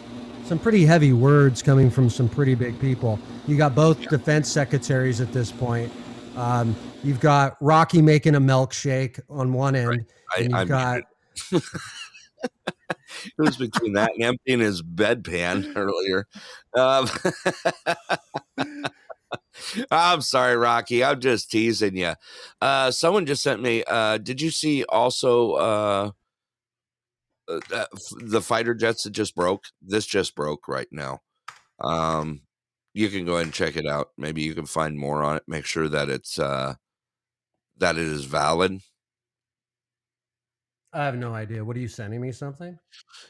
some pretty heavy words coming from some pretty big people you got both defense secretaries at this point um, you've got rocky making a milkshake on one end I, and you've I'm got it was between that and emptying his bedpan earlier. Um, I'm sorry, Rocky. I'm just teasing you. Uh, someone just sent me. Uh, did you see also uh, uh, the fighter jets that just broke? This just broke right now. Um, you can go ahead and check it out. Maybe you can find more on it. Make sure that it's uh, that it is valid. I have no idea. What are you sending me? Something?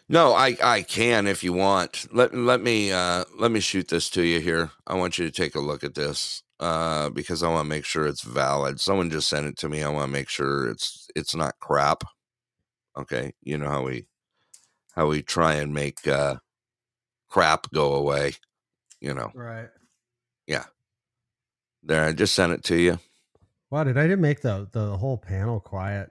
No, I I can if you want. Let let me uh let me shoot this to you here. I want you to take a look at this uh because I want to make sure it's valid. Someone just sent it to me. I want to make sure it's it's not crap. Okay, you know how we how we try and make uh crap go away, you know. Right. Yeah. There, I just sent it to you. Why did I didn't make the the whole panel quiet?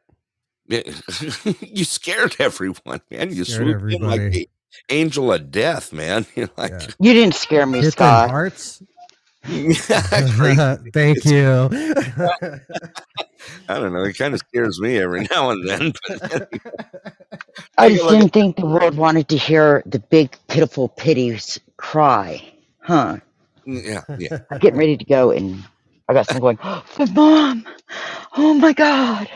Yeah, you scared everyone, man. You Scared swooped in like the angel of death, man. You're like, Yeah. You didn't scare me, Hit Scott. hearts. Great. Thank you. I don't know. It kind of scares me every now and then. But I just didn't think the world wanted to hear the big, pitiful pities cry. Huh. yeah, yeah. I'm getting ready to go, and I got someone going, for mom. Oh my God.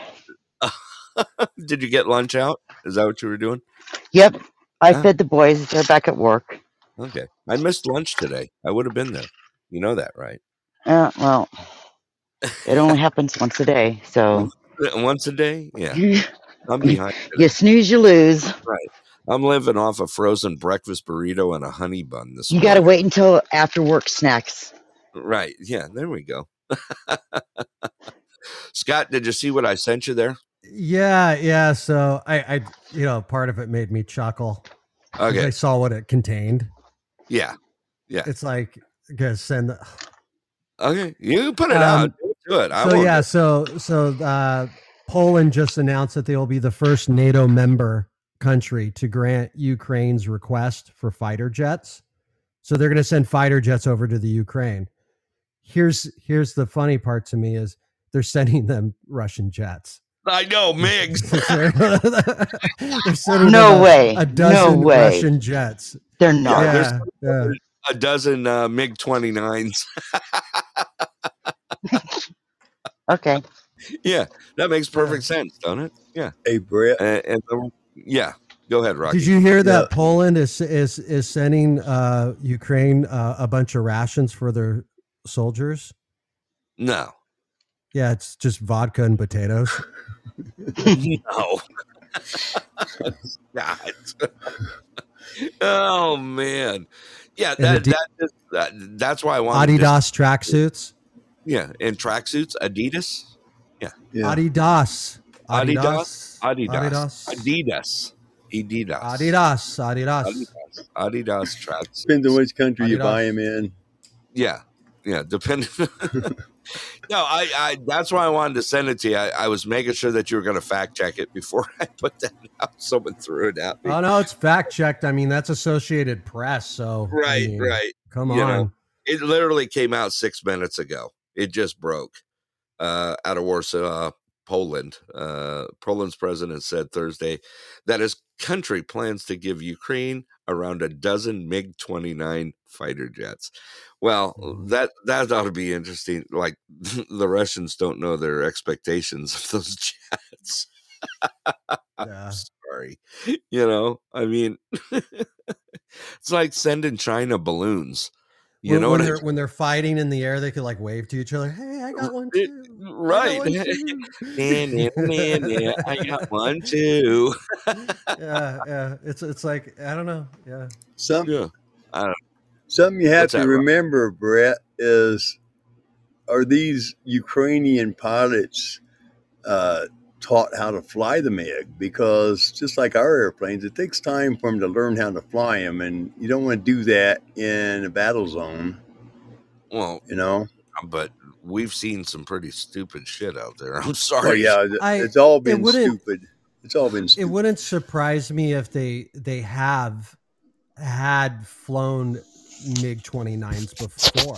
Did you get lunch out? Is that what you were doing? Yep. I Ah. fed the boys. They're back at work. Okay. I missed lunch today. I would have been there. You know that, right? Uh, well, it only happens once a day. So Once a day? Yeah. you I'm behind. today. snooze, you lose. Right. I'm living off a frozen breakfast burrito and a honey bun this You got to wait until after work snacks. Right. Yeah. There we go. Scott, did you see what I sent you there? yeah, yeah. So I, I, you know, part of it made me chuckle. Okay. I saw what it contained. Yeah. Yeah. It's like, gonna send. The, Okay. You put it out. Um, Do it. I so won't- yeah, so so uh, Poland just announced that they will be the first NATO member country to grant Ukraine's request for fighter jets. So they're going to send fighter jets over to the Ukraine. Here's here's the funny part to me is they're sending them Russian jets. I know, Migs. they're, they're sending No them a- way. a No dozen way. Russian jets. They're not. Yeah, there's Yeah, yeah. A dozen uh, MiG 29s. Okay. yeah. That makes perfect sense, doesn't it? Yeah. Hey, Brett. And, and the- yeah. Go ahead, Rocky. Did you hear that Yeah. Poland is is is sending uh, Ukraine uh, a bunch of rations for their soldiers? No. Yeah, it's just vodka and potatoes. no. God. oh man. Yeah, that, Adi- that, is- that that's why I wanted to- Adidas tracksuits. yeah, and tracksuits, Adidas. Yeah. Adidas. Adidas. Adidas. Adidas. Adidas. Adidas. Adidas. Adidas. Adidas. Adidas. Adidas tracks. Depends on which country you buy them in. Yeah, yeah. Depending. no, I, I. That's why I wanted to send it to you. I, I was making sure that you were going to fact check it before I put that out. Someone threw it at me. Oh no, it's fact checked. I mean, that's Associated Press. So I right, mean, right. Come You on. know, It literally came out six minutes ago. It just broke uh, out of Warsaw, Poland. Uh, Poland's president said Thursday that his country plans to give Ukraine around a dozen MiG 29 fighter jets. Well, Mhm. that that ought to be interesting. Like the Russians don't know their expectations of those jets. Yeah. Sorry, you know. I mean, it's like sending China balloons. You when, know when what they're when they're fighting in the air, they could like wave to each other. Hey, I got one too. I got right. one too." Man, man, man, man, I got one too. yeah, yeah. It's it's like I don't know. Yeah. Some, Yeah. Something you have What's to that, Rob? remember, Brett, is are these Ukrainian pilots uh, taught how to fly the MiG? Because just like our airplanes, it takes time for them to learn how to fly them, and you don't want to do that in a battle zone. Well, You know? but we've seen some pretty stupid shit out there. I'm Oh sorry. yeah, I- it's all been wouldn't- stupid. It's all been It wouldn't surprise me if they they have had flown MiG 29s before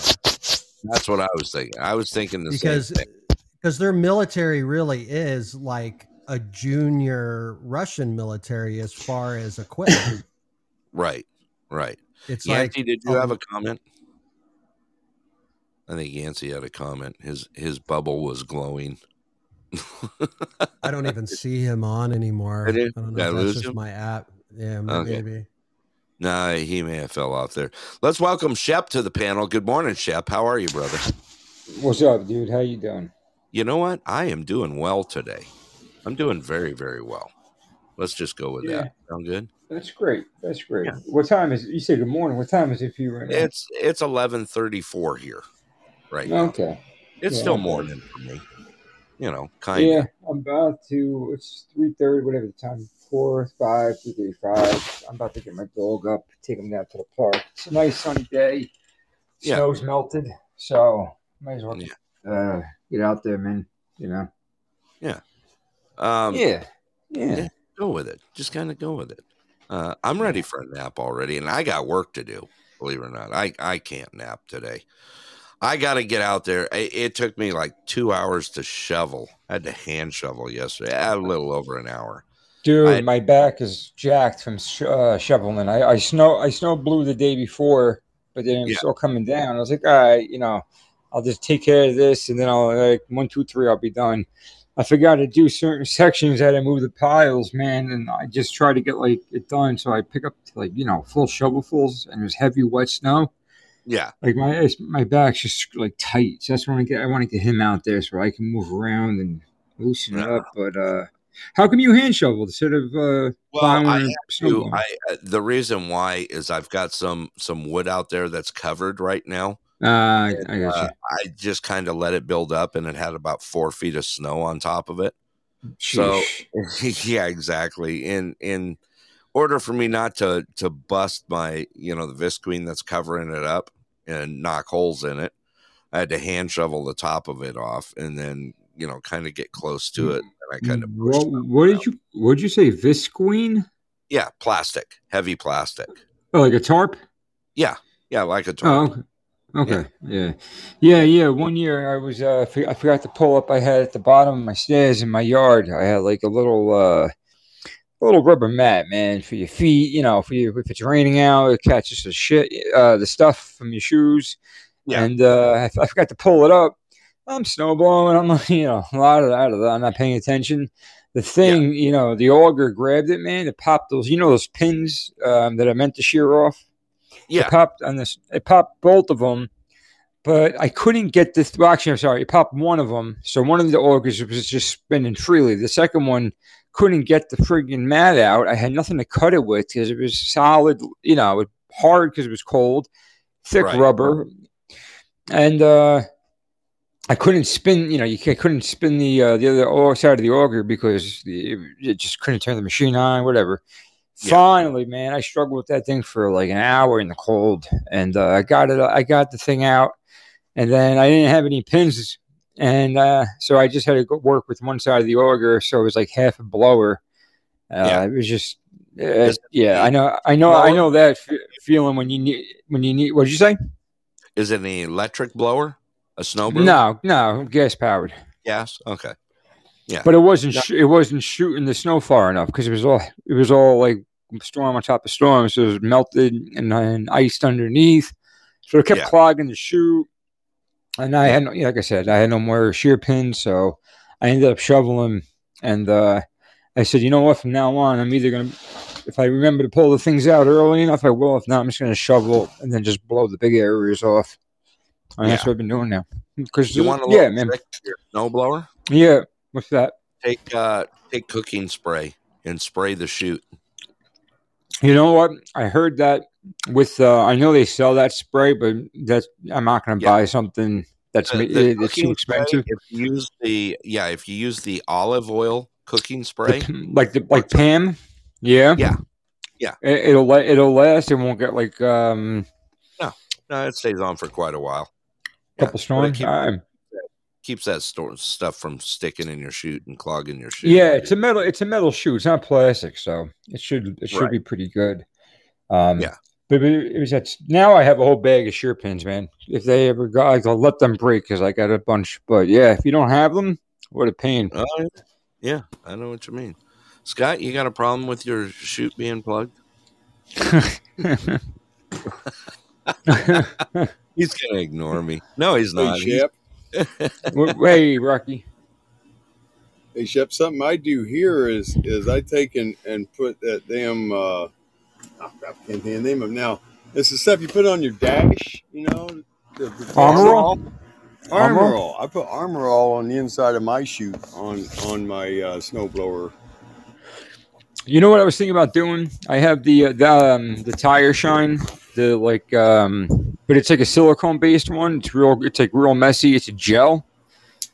That's what I was thinking. I was thinking the because same thing. because their military really is like a junior Russian military as far as equipment. Right, right. It's Yancey, like did you a- have a comment? I think Yancey had a comment. His his bubble was glowing. I don't even see him on anymore. I you? don't Did I know. lose That's just him? my app. Yeah, Okay. maybe. Nah, he may have fell off there. Let's welcome Shep to the panel. Good morning, Shep. How are you, brother? What's up, dude? How you doing? You know what? I am doing well today. I'm doing very, very well. Let's just go with Yeah. that. Sound good? That's great. That's great. Yeah. What time is it? You say good morning. What time is it for you right now? It's it's eleven thirty four here, right now. okay. It's Yeah, still morning for me. You know, kind Yeah. I'm about to. It's three thirty, whatever the time. Four, five, three thirty-five. I'm about to get my dog up, take him down to the park. It's a nice sunny day. Yeah. Snow's melted, so might as well Yeah. uh, get out there, man. You know. Um, yeah. Yeah. yeah, go with it. Just kind of go with it. Uh, I'm ready for a nap already, and I got work to do. Believe it or not, I I can't nap today. I got to get out there. It, it took me like two hours to shovel. I had to hand shovel yesterday. A little over an hour. Dude, I- my back is jacked from sh- uh, shoveling. I, I snow I snow blew the day before, but then it was Yeah. still coming down. I was like, all right, you know, I'll just take care of this, and then I'll like one, two, three, I'll be done. I forgot to do certain sections. I had to move the piles, man, and I just tried to get like it done. So I pick up like you know full shovelfuls, and there's heavy wet snow. Yeah, Like my my back's just like tight. So that's when I get I want to get him out there so I can move around and loosen it Yeah. up. But uh how come you hand shoveled instead of uh Well, I have to. I uh, the reason why is I've got some some wood out there that's covered right now. Uh, I got. Uh, I just kind of let it build up, and it had about four feet of snow on top of it. So yeah, exactly. In in order for me not to to bust my you know the visqueen that's covering it up and knock holes in it, I had to hand shovel the top of it off, and then you know kind of get close to it, and I kind of what, what did you what did you say? Visqueen? yeah plastic, heavy plastic. Oh, like a tarp? Yeah, yeah, like a Oh, tarp. okay. Okay. Yeah. Yeah. Yeah. One year I was, uh, I forgot to pull up. I had at the bottom of my stairs in my yard, I had like a little, uh, a little rubber mat, man, for your feet, you know, for you, if it's raining out, it catches the shit, uh, the stuff from your shoes. Yeah. And, uh, I forgot to pull it up. I'm snowblowing. I'm like, you know, a lot of that, I'm not paying attention. The thing, you know, the auger grabbed it, man. It popped those, you know, those pins um, that I meant to shear off. Yeah. It popped on this. It popped both of them, but I couldn't get this. Well, actually, I'm sorry. It popped one of them. So one of the augers was just spinning freely. The second one couldn't get the friggin' mat out. I had nothing to cut it with because it was solid. You know, it hard because it was cold, thick Right. rubber, and uh, I couldn't spin. You know, you couldn't spin the uh, the other side of the auger because it, it just couldn't turn the machine on. Whatever. Yeah. Finally, man, I struggled with that thing for like an hour in the cold, and uh, I got it. I got the thing out, and then I didn't have any pins, and uh, so I just had to go work with one side of the auger. So it was like half a blower. Uh, Yeah. It was just, uh, yeah. I know, I know, I know that f- feeling when you need when you need. What did you say? Is it an electric blower? A snow broom? No, no, gas powered. Gas? Okay. Yeah. But it wasn't. Sh- it wasn't shooting the snow far enough because it was all. It was all like storm on top of storm, so it was melted and, and iced underneath. So it kept Yeah. clogging the chute. And I had, no, like I said, I had no more shear pins, so I ended up shoveling. And uh, I said, you know what? From now on, I'm either gonna, if I remember to pull the things out early enough, I will. If not, I'm just gonna shovel and then just blow the big areas off. And that's what I've been doing now. Because You want a yeah, little man, trick to your snow blower? yeah. What's that? Take uh take cooking spray and spray the chute. You know what? I heard that with uh, I know they sell that spray, but that's I'm not going to Yeah. buy something that's The, the that's too cooking spray, expensive. if you use the yeah, if you use the olive oil cooking spray, Like the like Pam, yeah, Yeah. Yeah. It, it'll la- it'll last. It won't get like um No, no, it stays on for quite a while. Couple it storms. keeps, Um, keeps that store stuff from sticking in your chute and clogging your chute. yeah, it's a metal. It's a metal shoe. It's not plastic, so it should it should Right. be pretty good. Um, Yeah. But it was that now I have a whole bag of shear pins, man. If they ever go, I'll let them break because I got a bunch. But yeah, if you don't have them, what a pain. Oh, yeah. yeah, I know what you mean. Scott, you got a problem with your chute being plugged? He's gonna ignore me. No, he's not. He's- Shep. W- hey, Rocky. Hey, Shep. Something I do here is is I take and, and put that damn uh, oh, crap, I can't think of the name of now. It's the stuff you put on your dash. You know, the, the Armor all? Armor Armor? all. I put armor all on the inside of my chute on on my uh, snowblower. You know what I was thinking about doing? I have the uh, the, um, the tire shine, the like, um, but it's like a silicone based one. It's real. It's like real messy. It's a gel.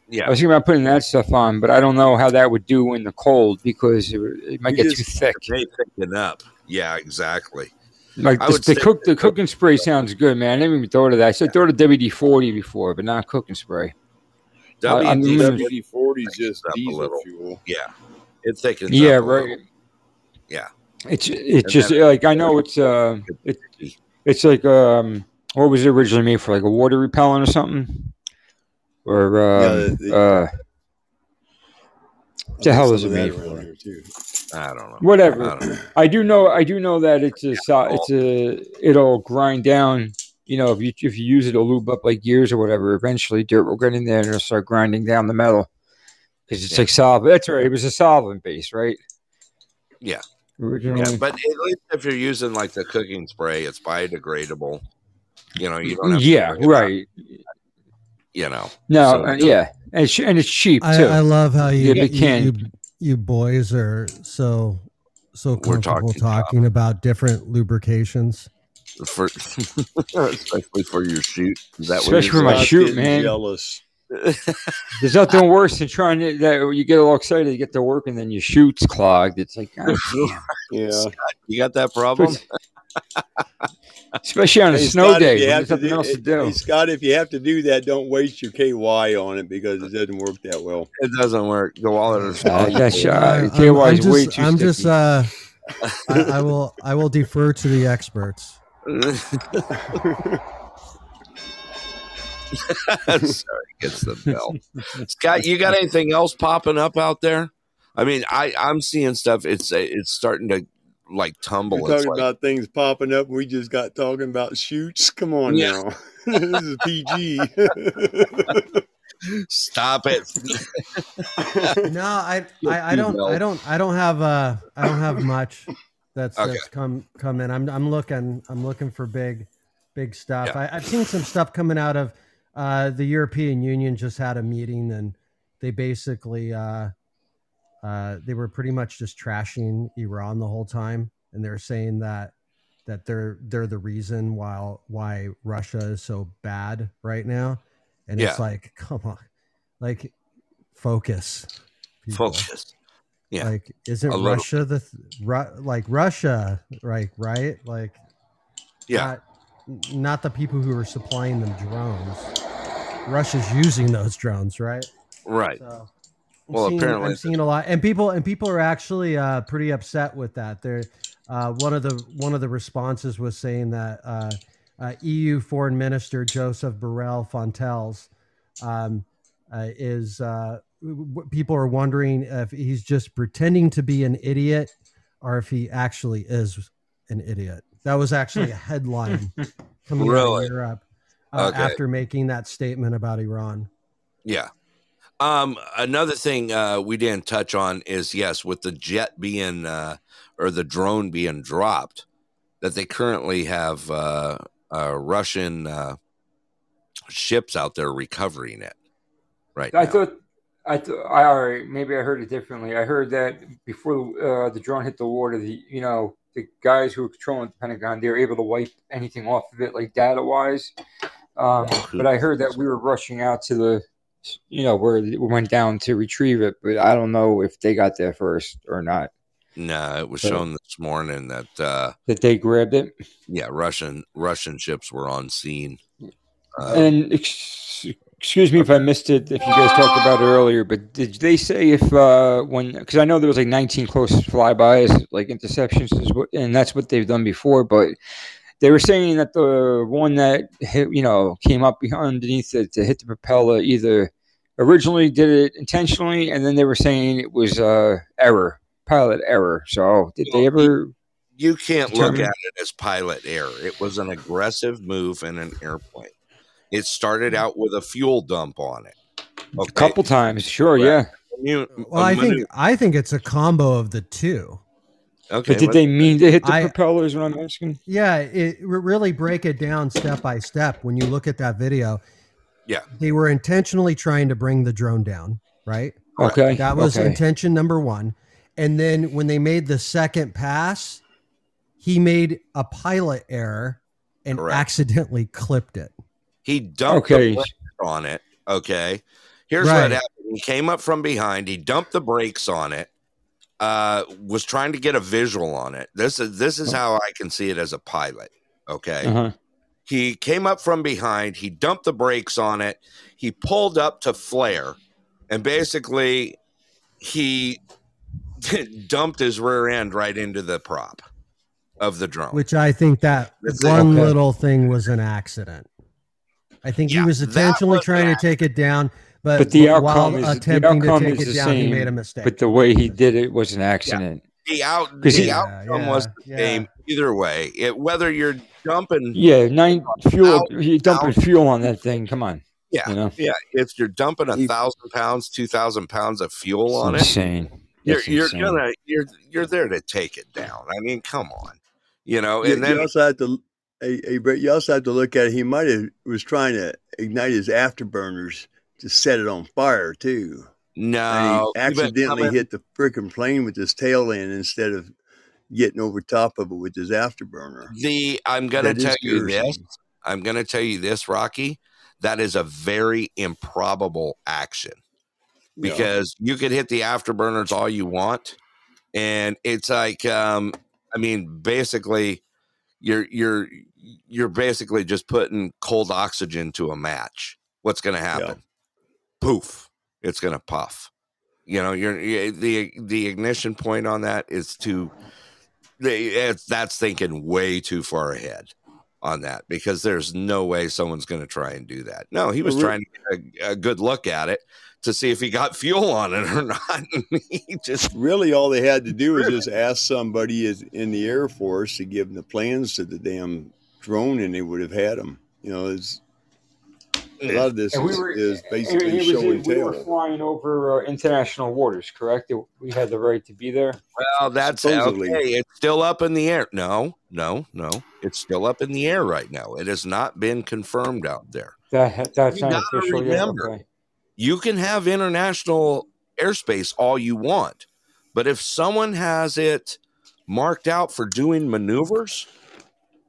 Yeah. I was thinking about putting that stuff on, but I don't know how that would do in the cold because it, it might You get too thick. It thicken up. Yeah, exactly. Like I the, the cook, the cooking spray sounds good, man. I never even thought of that. I said thought of WD forty before, but not cooking spray. WD gonna- WD forty is just diesel fuel. Yeah, it thickens. Yeah, up a little. right. Yeah, It's it's just like I know it's uh it, it's like um what was it originally made for like a water repellent or something or um, Yeah, the- uh the hell is it made for? I don't know. Whatever. I don't know. I do know I do know that it's a it's a it'll grind down. You know, if you if you use it, it'll lube up like gears or whatever. Eventually, dirt will get in there and it'll start grinding down the metal because it's Yeah. like solvent. That's right. It was a solvent base, right? Yeah. Originally. Yeah, but at least if you're using like the cooking spray, it's biodegradable. You know, you don't have to yeah, worry about, right. you know. No, So- uh, yeah, and it's, and it's cheap too. I love how you, Yeah, you, can- you you boys are so so We're comfortable talking talking, about different lubrications. For especially for your shoot. Is that Especially for what my you're Scott's shoot, man. Jealous. Saying? There's nothing worse than trying to that you get all excited to get to work and then your shoot's clogged. It's like, God damn. Yeah. you got that problem? especially on a Hey, snow Scott, day. you have There's nothing do- else to do. Hey, Scott, if you have to do that, don't waste your KY on it because it doesn't work that well. It doesn't work. The wallet is Uh, that's, uh, I'm- KY is I'm way just, too I'm just uh, I, I will I will defer to the experts. Sorry, gets the bell. Scott, you got anything else popping up out there? I mean, I I'm seeing stuff. It's it's starting to like tumble. We're It's talking like, about things popping up. We just got talking about shoots. Come on Yeah. now. this is PG. stop it. No, I, I, I do don't well. I don't I don't have uh I don't have much that's Okay. that's come come in. I'm I'm looking I'm looking for big big stuff. Yeah. I, I've seen some stuff coming out of uh the European Union just had a meeting and they basically uh uh they were pretty much just trashing Iran the whole time and they're saying that that they're they're the reason why why Russia is so bad right now. And it's like, come on. Like focus. people. Focus. Yeah. Like, isn't A little. Russia the Ru- like Russia, right? Right? Like, Yeah. not, not the people who are supplying them drones. Russia's using those drones, right? Right. So, Well, seeing, apparently I'm seeing a lot, and people and people are actually uh, pretty upset with that. They're uh, one of the one of the responses was saying that uh, uh, EU Foreign Minister Joseph Borrell Fontelles um, uh, is uh, w- w- people are wondering if he's just pretending to be an idiot or if he actually is an idiot. That was actually a headline coming out of Europe uh, Okay. after making that statement about Iran. Yeah. Um, another thing uh, we didn't touch on is yes, with the jet being uh, or the drone being dropped, that they currently have uh, uh, Russian uh, ships out there recovering it. Right. I now. thought, I thought, I all right, maybe I heard it differently. I heard that before uh, the drone hit the water, the you know the guys who were controlling the Pentagon, they were able to wipe anything off of it, like data wise. Um, but I heard that we were rushing out to the, you know, where it went down to retrieve it. But I don't know if they got there first or not. No, it was So- shown this morning that uh, That they grabbed it. yeah, Russian Russian ships were on scene. Uh, And ex- excuse me if I missed it, if you guys talked about it earlier, but did they say if uh, when because I know there was like 19 close flybys, like interceptions, is what, and that's what they've done before, but they were saying that the one that hit, you know came up underneath it to hit the propeller either originally did it intentionally, and then they were saying it was uh, error, pilot error. So did they ever? you can't look at it as pilot error. It was an aggressive move in an airplane. It started out with a fuel dump on it. A couple times, sure, Right. yeah. You- Well, a I think I think it's a combo of the two. Okay, But did what- they mean to hit the I- propellers? What I'm asking. Yeah, it really break it down step by step when you look at that video. Yeah. They were intentionally trying to bring the drone down, right? Okay. That was okay. intention number 1. And then when they made the second pass, he made a pilot error and Correct. accidentally clipped it. He dumped Okay. the on it. Okay. Here's Right. what happened. He came up from behind. He dumped the brakes on it. Uh, was trying to get a visual on it. This is this is how I can see it as a pilot. Okay. Uh-huh. He came up from behind. He dumped the brakes on it. He pulled up to flare, and basically, he dumped his rear end right into the prop of the drone. Which I think that one Okay. little thing was an accident. I think Yeah, he was intentionally was trying an to take it down, but, But the while outcome is the attempting to outcome take is it the down, he same. made a mistake. But the way he did it was an accident. the out 'Cause the he- outcome Yeah, was the yeah, same either way. It whether you're dumping Yeah, nine fuel. Out- You dumping fuel on that thing. Come on. Yeah, You know? yeah. If you're dumping a thousand pounds, two thousand pounds of fuel It's on it, insane. you're That's you're gonna you're you're there to take it down. I mean, come on, you know. You, And then you also have to, hey, hey, Brett, you also have to look at. it. He might have was trying to ignite his afterburners to set it on fire too, no, and he accidentally hit the freaking plane with his tail end instead of getting over top of it with his afterburner. the. I'm gonna That is tell you this. I'm gonna tell you this, Rocky. That is a very improbable action. Yeah. because you could hit the afterburners all you want and it's like um i mean basically you're you're you're basically just putting cold oxygen to a match what's going to happen poof it's going to puff you know you're you- the the ignition point on that is too it's, that's thinking way too far ahead on that because there's no way someone's going to try and do that no he was trying to get a, a good look at it to see if he got fuel on it or not. he just Really, all they had to do was just ask somebody in the Air Force to give them the plans to the damn drone, and they would have had them. You know, it's, a lot of this we is, were- is And basically it was- show and we were flying over uh, international waters, correct? We had the right to be there. well, that's Supposedly. okay. It's still up in the air. No, no, no. It's still up in the air right now. It has not been confirmed out there. That that's You not gotta official yet. remember. Okay. You can have international airspace all you want, but if someone has it marked out for doing maneuvers,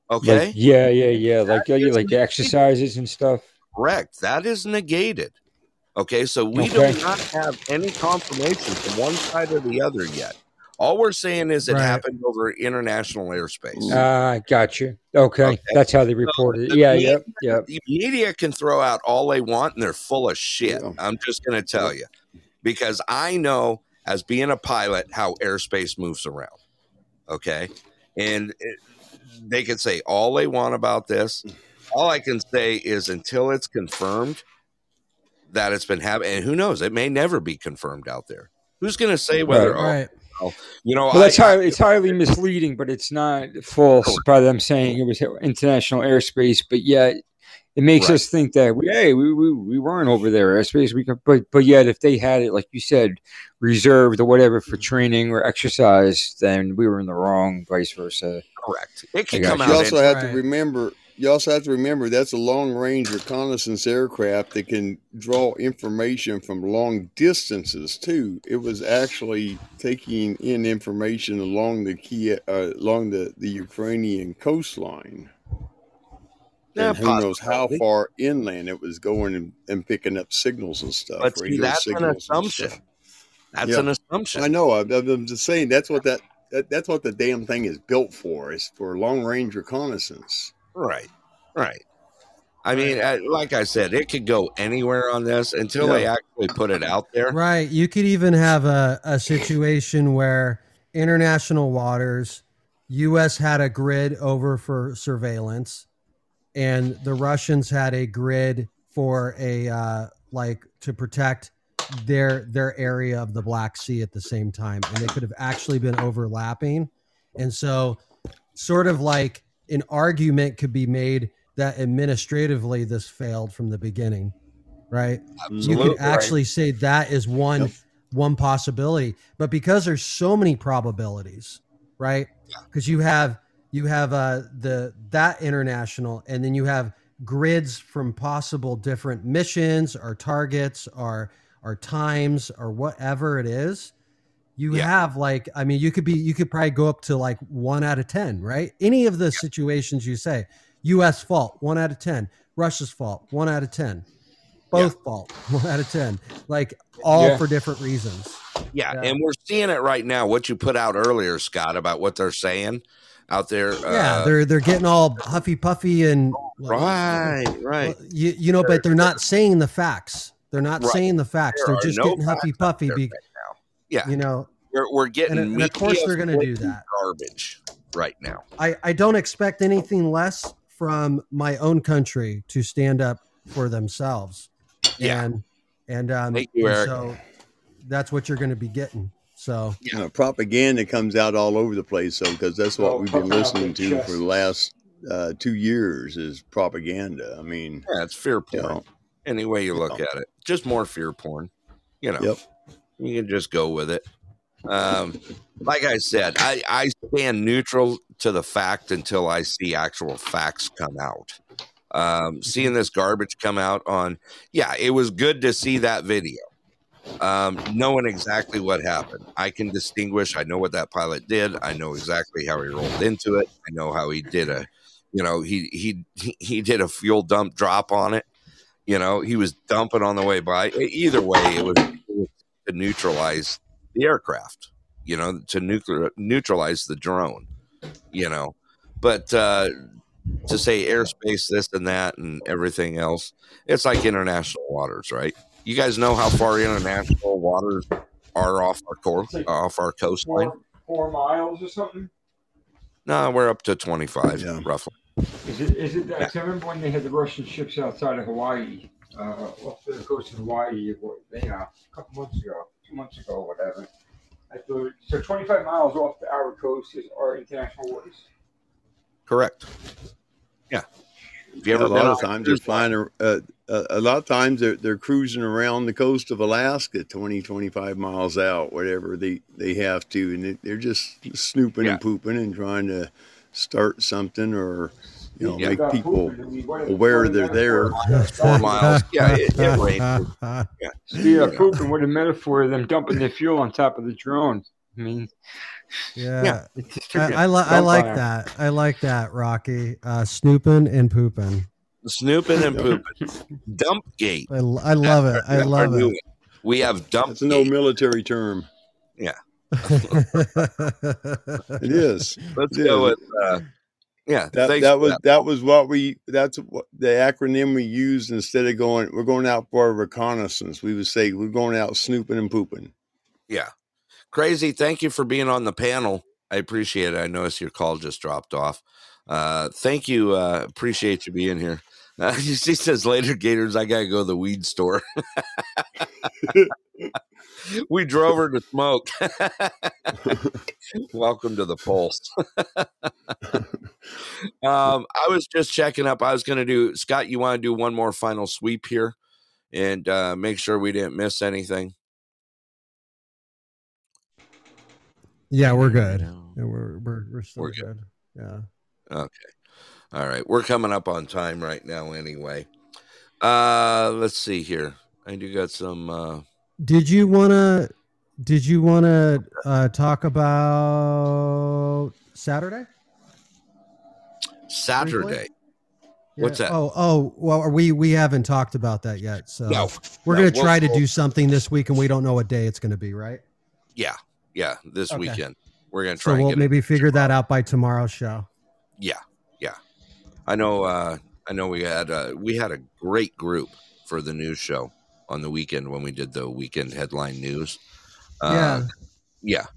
okay, Like, yeah, yeah, yeah. Like yeah, like exercises and stuff. Correct. That is negated. Okay, so we do not have any confirmation from one side or the other yet. All we're saying is it Right. happened over international airspace. Ah, got you. Okay. Okay. that's how they reported it. the Yeah, media- yep. the media can throw out all they want and they're full of shit. Yeah. I'm just going to tell you because I know as being a pilot how airspace moves around. Okay. And it, they can say all they want about this. All I can say is until it's confirmed that it's been happening, and who knows, it may never be confirmed out there. Who's going to say whether, Right. oh, right. you know, Well, that's I- how it's highly misleading, but it's not false by them saying it was international airspace. But yet, it makes Right. us think that we, hey, we, we, we weren't over there airspace. We could, but but yet, if they had it, like you said, reserved or whatever for training or exercise, then we were in the wrong. Vice versa. correct. It can come got out. You also have Right. to remember. You also have to remember that's a long range reconnaissance aircraft that can draw information from long distances too. It was actually taking in information along the key, uh, along the, the Ukrainian coastline. Yeah, and who knows how far inland it was going and, and picking up signals and stuff. But see, that's an assumption. That's Yeah. an assumption. I know. I'm, I'm just saying that's what that, that that's what the damn thing is built for. Is for long range reconnaissance. Right, right. I mean, like I said, it could go anywhere on this until they actually put it out there. Right. You could even have a, a situation where international waters, U.S. had a grid over for surveillance, and the Russians had a grid for a uh, like to protect their their area of the Black Sea at the same time, and they could have actually been overlapping, and so sort of like an argument could be made that administratively this failed from the beginning, right? you could actually say that is one Yep. one possibility but because there's so many probabilities right because you have you have uh the that international and then you have grids from possible different missions or targets or or times or whatever it is you Yeah. have like i mean you could be you could probably go up to like one out of ten right any of the situations you say us fault one out of ten russia's fault one out of ten both fault one out of ten like all Yeah. for different reasons Yeah, Yeah. and we're seeing it right now. What you put out earlier, Scott, about what they're saying out there. yeah uh, they're they're getting all huffy puffy and right, right. you, you know but they're not saying the facts they're not Right. saying the facts There they're are just no getting huffy puffy there be, right now. Yeah, you know we're, we're getting and, and of course they're going to do that garbage right now. I, I don't expect anything less from my own country to stand up for themselves. Yeah. And and um Thank you, and Eric. so that's what you're gonna be getting. So You know, propaganda comes out all over the place, so because that's what Oh, we've been listening to chests. for the last uh, two years is propaganda. I mean, Yeah, it's fear you porn. know, Any way you look at it, just more fear porn. You know, Yep. You can just go with it. Um, like I said, I, I stand neutral to the fact until I see actual facts come out. Um, seeing this garbage come out on, yeah, it was good to see that video. Um, knowing exactly what happened, I can distinguish. I know what that pilot did. I know exactly how he rolled into it. I know how he did a, you know, he he he- did a fuel dump drop on it. You know, he was dumping on the way by. Either way, it was to neutralize the aircraft. You know, to nuclear neutralize the drone. You know, but uh, to say airspace, this and that, and everything else, it's like international waters, right? You guys know how far international waters are off our core, off our coastline. Four, four miles or something. No, we're up to twenty five, yeah. roughly. Is it? Is it? I remember when they had the Russian ships outside of Hawaii, uh, off the coast of Hawaii, what, yeah, a couple months ago, two months ago, whatever. I thought so. Twenty-five miles off the our coast is our international waters. Correct. Yeah. Have you ever a lot of times cruise they're flying a, a, a a lot of times they're they're cruising around the coast of Alaska 20 25 miles out whatever they they have to and they, they're just snooping and pooping and trying to start something or you know Yeah. make people pooping, I mean, what- aware they're there Four miles. Yeah, it, it ranges. Yeah. Speaking of pooping, what a metaphor of them dumping their fuel on top of the drone. I mean, yeah, it just took I, a I, li- I like on 'em. that. I like that, Rocky. Uh, snooping and pooping. Snooping and pooping. Dump gate. I, l- I love it. I love it. one. We have dump it's an old military term Yeah. it is Let's It go with uh, yeah. that, thanks that was that. that. was what we that's what the acronym we used instead of going we're going out for a reconnaissance we would say we're going out snooping and pooping Yeah. Crazy. Thank you for being on the panel. I appreciate it. I noticed your call just dropped off. Uh, thank you. Uh, appreciate you being here. Uh, she says later, Gators, I got to go to the weed store. we drove her to smoke. Welcome to the Pulse. Um, I was just checking up. I was going to do, Scott, you want to do one more final sweep here and uh, make sure we didn't miss anything? Yeah, we're good. Yeah, we're we're we're still We're good. Yeah. Okay. All right. We're coming up on time right now anyway. Uh let's see here. I do got some uh Did you wanna? Did you wanna uh, talk about Saturday? Saturday. What's that? Oh, oh, well, we we haven't talked about that yet. So No. we're No, gonna we'll- try to we'll- do something this week, and we don't know what day it's gonna be, right? Yeah. Yeah, this Okay. weekend. We're going to try. So try we'll get maybe figure that out by tomorrow's show. Yeah. Yeah. I know uh I know we had uh we had a great group for the news show on the weekend when we did the weekend headline news. Uh yeah.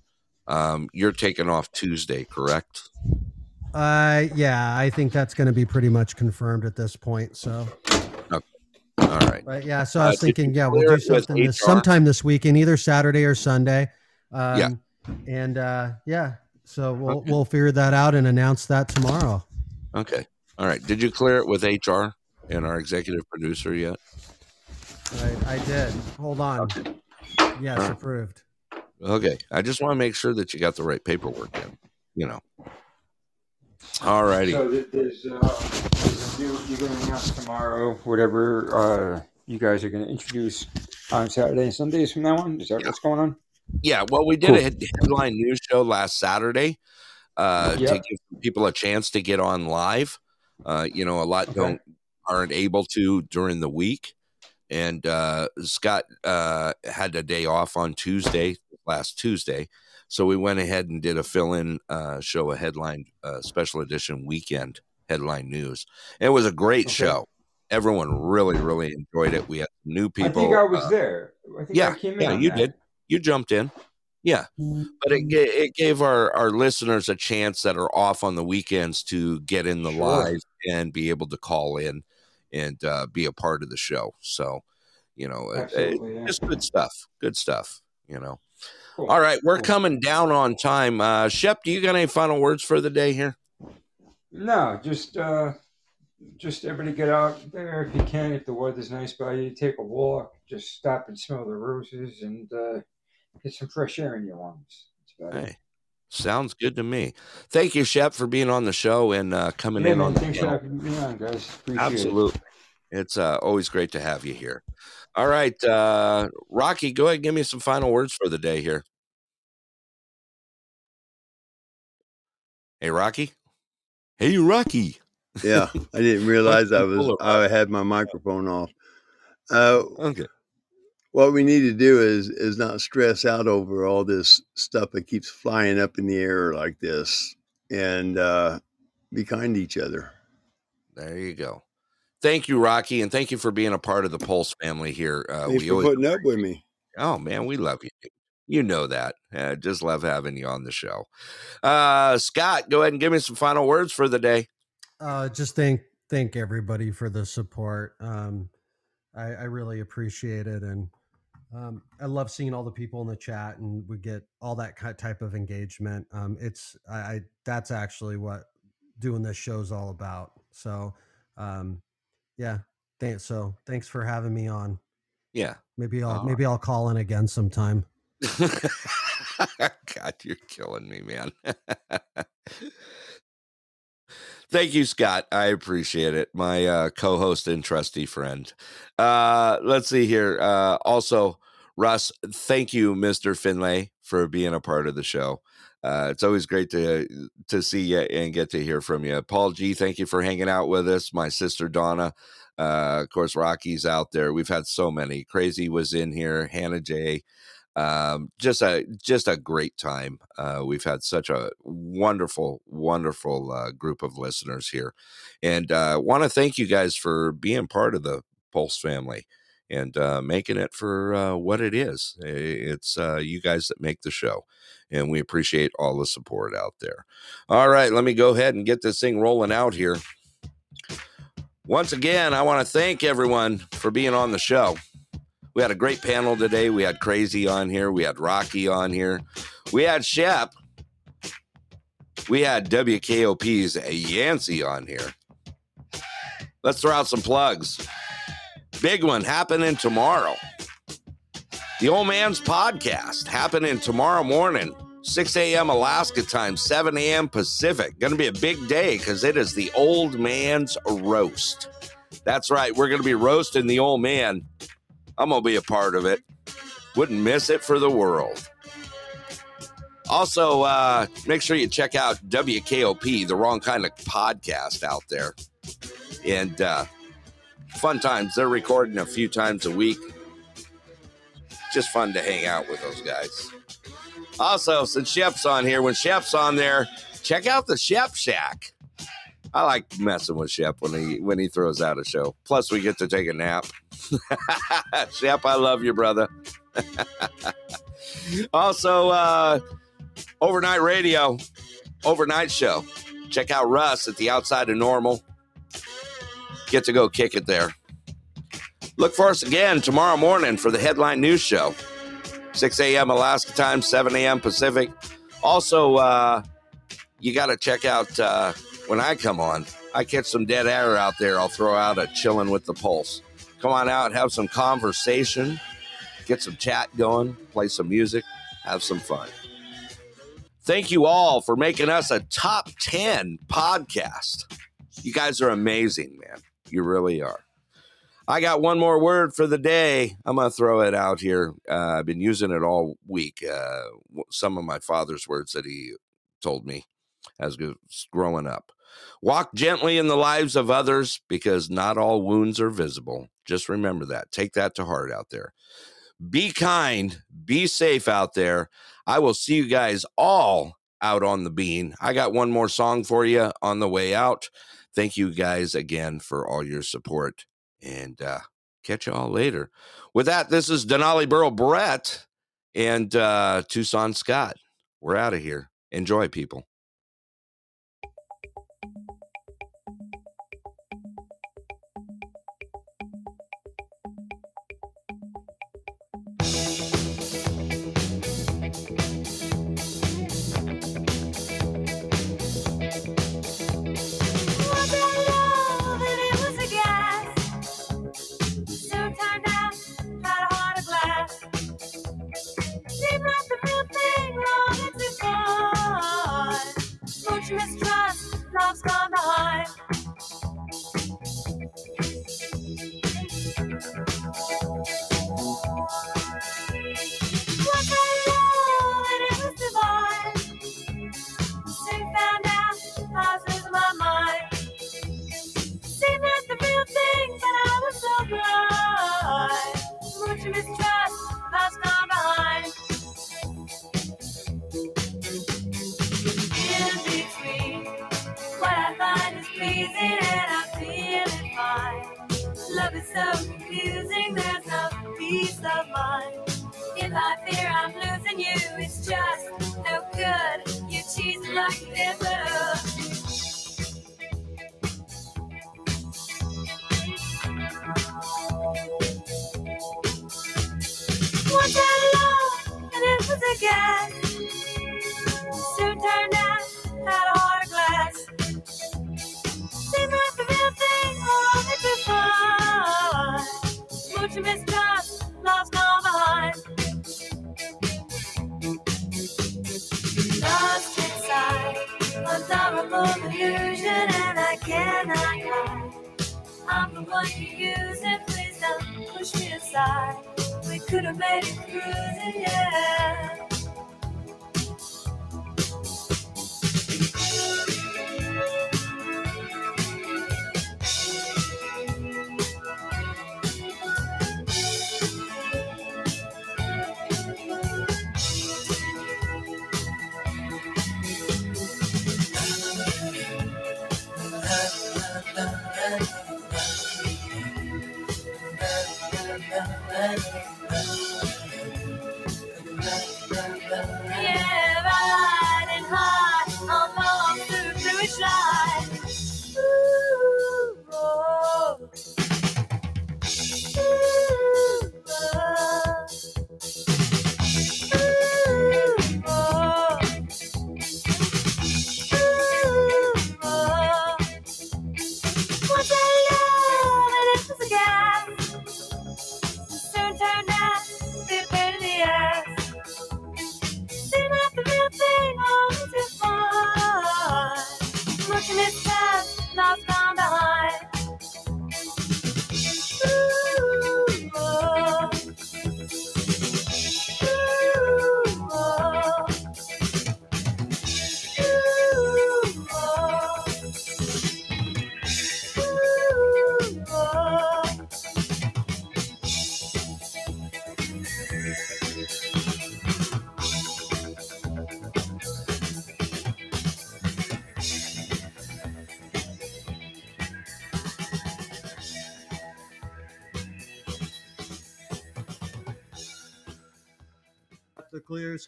Um you're taking off Tuesday, correct? Uh, yeah, I think that's going to be pretty much confirmed at this point. So, Okay. All right. but yeah, so I Uh, was did thinking, yeah, we'll do something this, sometime this weekend, either Saturday or Sunday. Um, Yeah. and uh, yeah, so we'll Okay. we'll figure that out and announce that tomorrow. Okay. All right. Did you clear it with HR and our executive producer yet? I, I did. Hold on. Yes, Alright. approved. Okay. I just want to make sure that you got the right paperwork in, you know. All righty. So th- there's, uh, there's new, you're going to announce tomorrow whatever uh, you guys are going to introduce on Saturday and Sundays from now on. Is that what's going on? Yeah, well, we did Cool. a headline news show last Saturday uh, to give people a chance to get on live. Uh, you know, a lot Okay. don't aren't able to during the week, and uh, Scott uh, had a day off on Tuesday, last Tuesday, so we went ahead and did a fill-in uh, show, a headline uh, special edition weekend headline news. It was a great Okay. shoit. Everyone really, really enjoyed it. We had new people. I think I was uh, there. I think yeah, I came in yeah, you that. did. You jumped in. Yeah, but it it gave our our listeners a chance that are off on the weekends to get in the Sure. live and be able to call in and uh, be a part of the show. So, you know, it- it- yeah. just good stuff. Good stuff. You know. Cool. All right, we're Cool. coming down on time. Uh, Shep, do you got any final words for the day here? No, just uh, just everybody get out there if you can. If the weather's nice by you, take a walk. Just stop and smell the roses and uh, get some fresh air in your lungs. It. Hey, sounds good to me. Thank you, Shep, for being on the show and uh, coming Yeah, in man, on thanks for having me on, guys. Appreciate it. Absolutely. It's uh, always great to have you here. All right, uh, Rocky, go ahead and give me some final words for the day here. Hey, Rocky. Hey, Rocky. Yeah, I didn't realize I was I had my microphone off. Uh, Okay. what we need to do is is not stress out over all this stuff that keeps flying up in the air like this, and uh, be kind to each other. There you go. Thank you, Rocky, and thank you for being a part of the Pulse family here. Uh, Thanks we for always putting up with me. Oh man, we love you. You know that. Uh, just love having you on the show. Uh, Scott, go ahead and give me some final words for the day. Uh, just thank thank everybody for the support. Um, I, I really appreciate it, and um, I love seeing all the people in the chat, and we get all that type of engagement. Um, it's I, I that's actually what doing this show's all about. So, um, yeah, thanks. So thanks for having me on. Yeah. Maybe I'll All maybe I'll call in again sometime. God, you're killing me, man. Thank you, Scott. I appreciate it. My uh, co-host and trusty friend. Uh, let's see here. Uh, also, Russ, thank you, Mr. Finlay, for being a part of the show. Uh, it's always great to to see you and get to hear from you. Paul G, thank you for hanging out with us. My sister Donna, uh, of course, Rocky's out there. We've had so many. Crazy was in here. Hannah J um, just a just a great time. Uh, we've had such a wonderful, wonderful uh, group of listeners here, and uh, want to thank you guys for being part of the Pulse family and uh, making it for uh, what it is. It's uh, you guys that make the show, and we appreciate all the support out there. All right, let me go ahead and get this thing rolling out here. Once again, I want to thank everyone for being on the show. We had a great panel today. We had Crazy on here. We had Rocky on here. We had Shep. We had WKOP's Yancey on here. Let's throw out some plugs. Big one happening tomorrow. The Old Man's Podcast happening tomorrow morning, 6 a.m. Alaska time, 7 a.m. Pacific. Going to be a big day because it is the Old Man's Roast. That's right. We're going to be roasting the old man. I'm going to be a part of it. Wouldn't miss it for the world. Also, uh, make sure you check out WKOP, the wrong kind of podcast out there. And uh, fun times. They're recording a few times a week. Just fun to hang out with those guys. Also, since Shep's on here, when Shep's on there, check out the Shep Shack. I like messing with Shep when he when he throws out a show. Plus, we get to take a nap. Shep, I love you, brother. also, uh, overnight radio, overnight show. Check out Russ at the outside of normal. Get to go kick it there. Look for us again tomorrow morning for the headline news show. 6 a.m. Alaska time, 7 a.m. Pacific. Also, uh, you got to check out uh, when I come on. I catch some dead air out there. I'll throw out a chilling with the pulse. Come on out, have some conversation, get some chat going, play some music, have some fun. Thank you all for making us a top 10 podcast. You guys are amazing, man. You really are. I got one more word for the day. I'm going to throw it out here. Uh, I've been using it all week. Uh, some of my father's words that he told me as growing up. Walk gently in the lives of others because not all wounds are visible. Just remember that. Take that to heart out there. Be kind, be safe out there. I will see you guys all out on the bean. I got one more song for you on the way out. Thank you guys again for all your support and uh, catch you all later. With that, this is Denali Borough Brett and uh, Tucson Scott. We're out of here. Enjoy, people.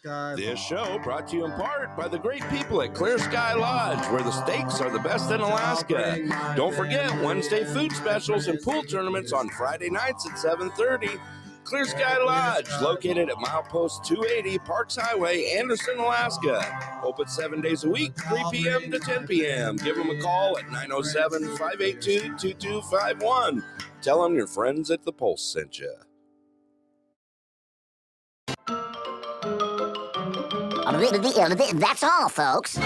Sky. This show brought to you in part by the great people at Clear Sky Lodge, where the steaks are the best in Alaska. Don't forget Wednesday food specials and pool tournaments on Friday nights at 7:30. Clear Sky Lodge, located at milepost 280 Parks Highway, Anderson, Alaska. Open seven days a week, 3 p.m. to 10 p.m. Give them a call at 907 582 2251. Tell them your friends at the Pulse sent you. That's all, folks.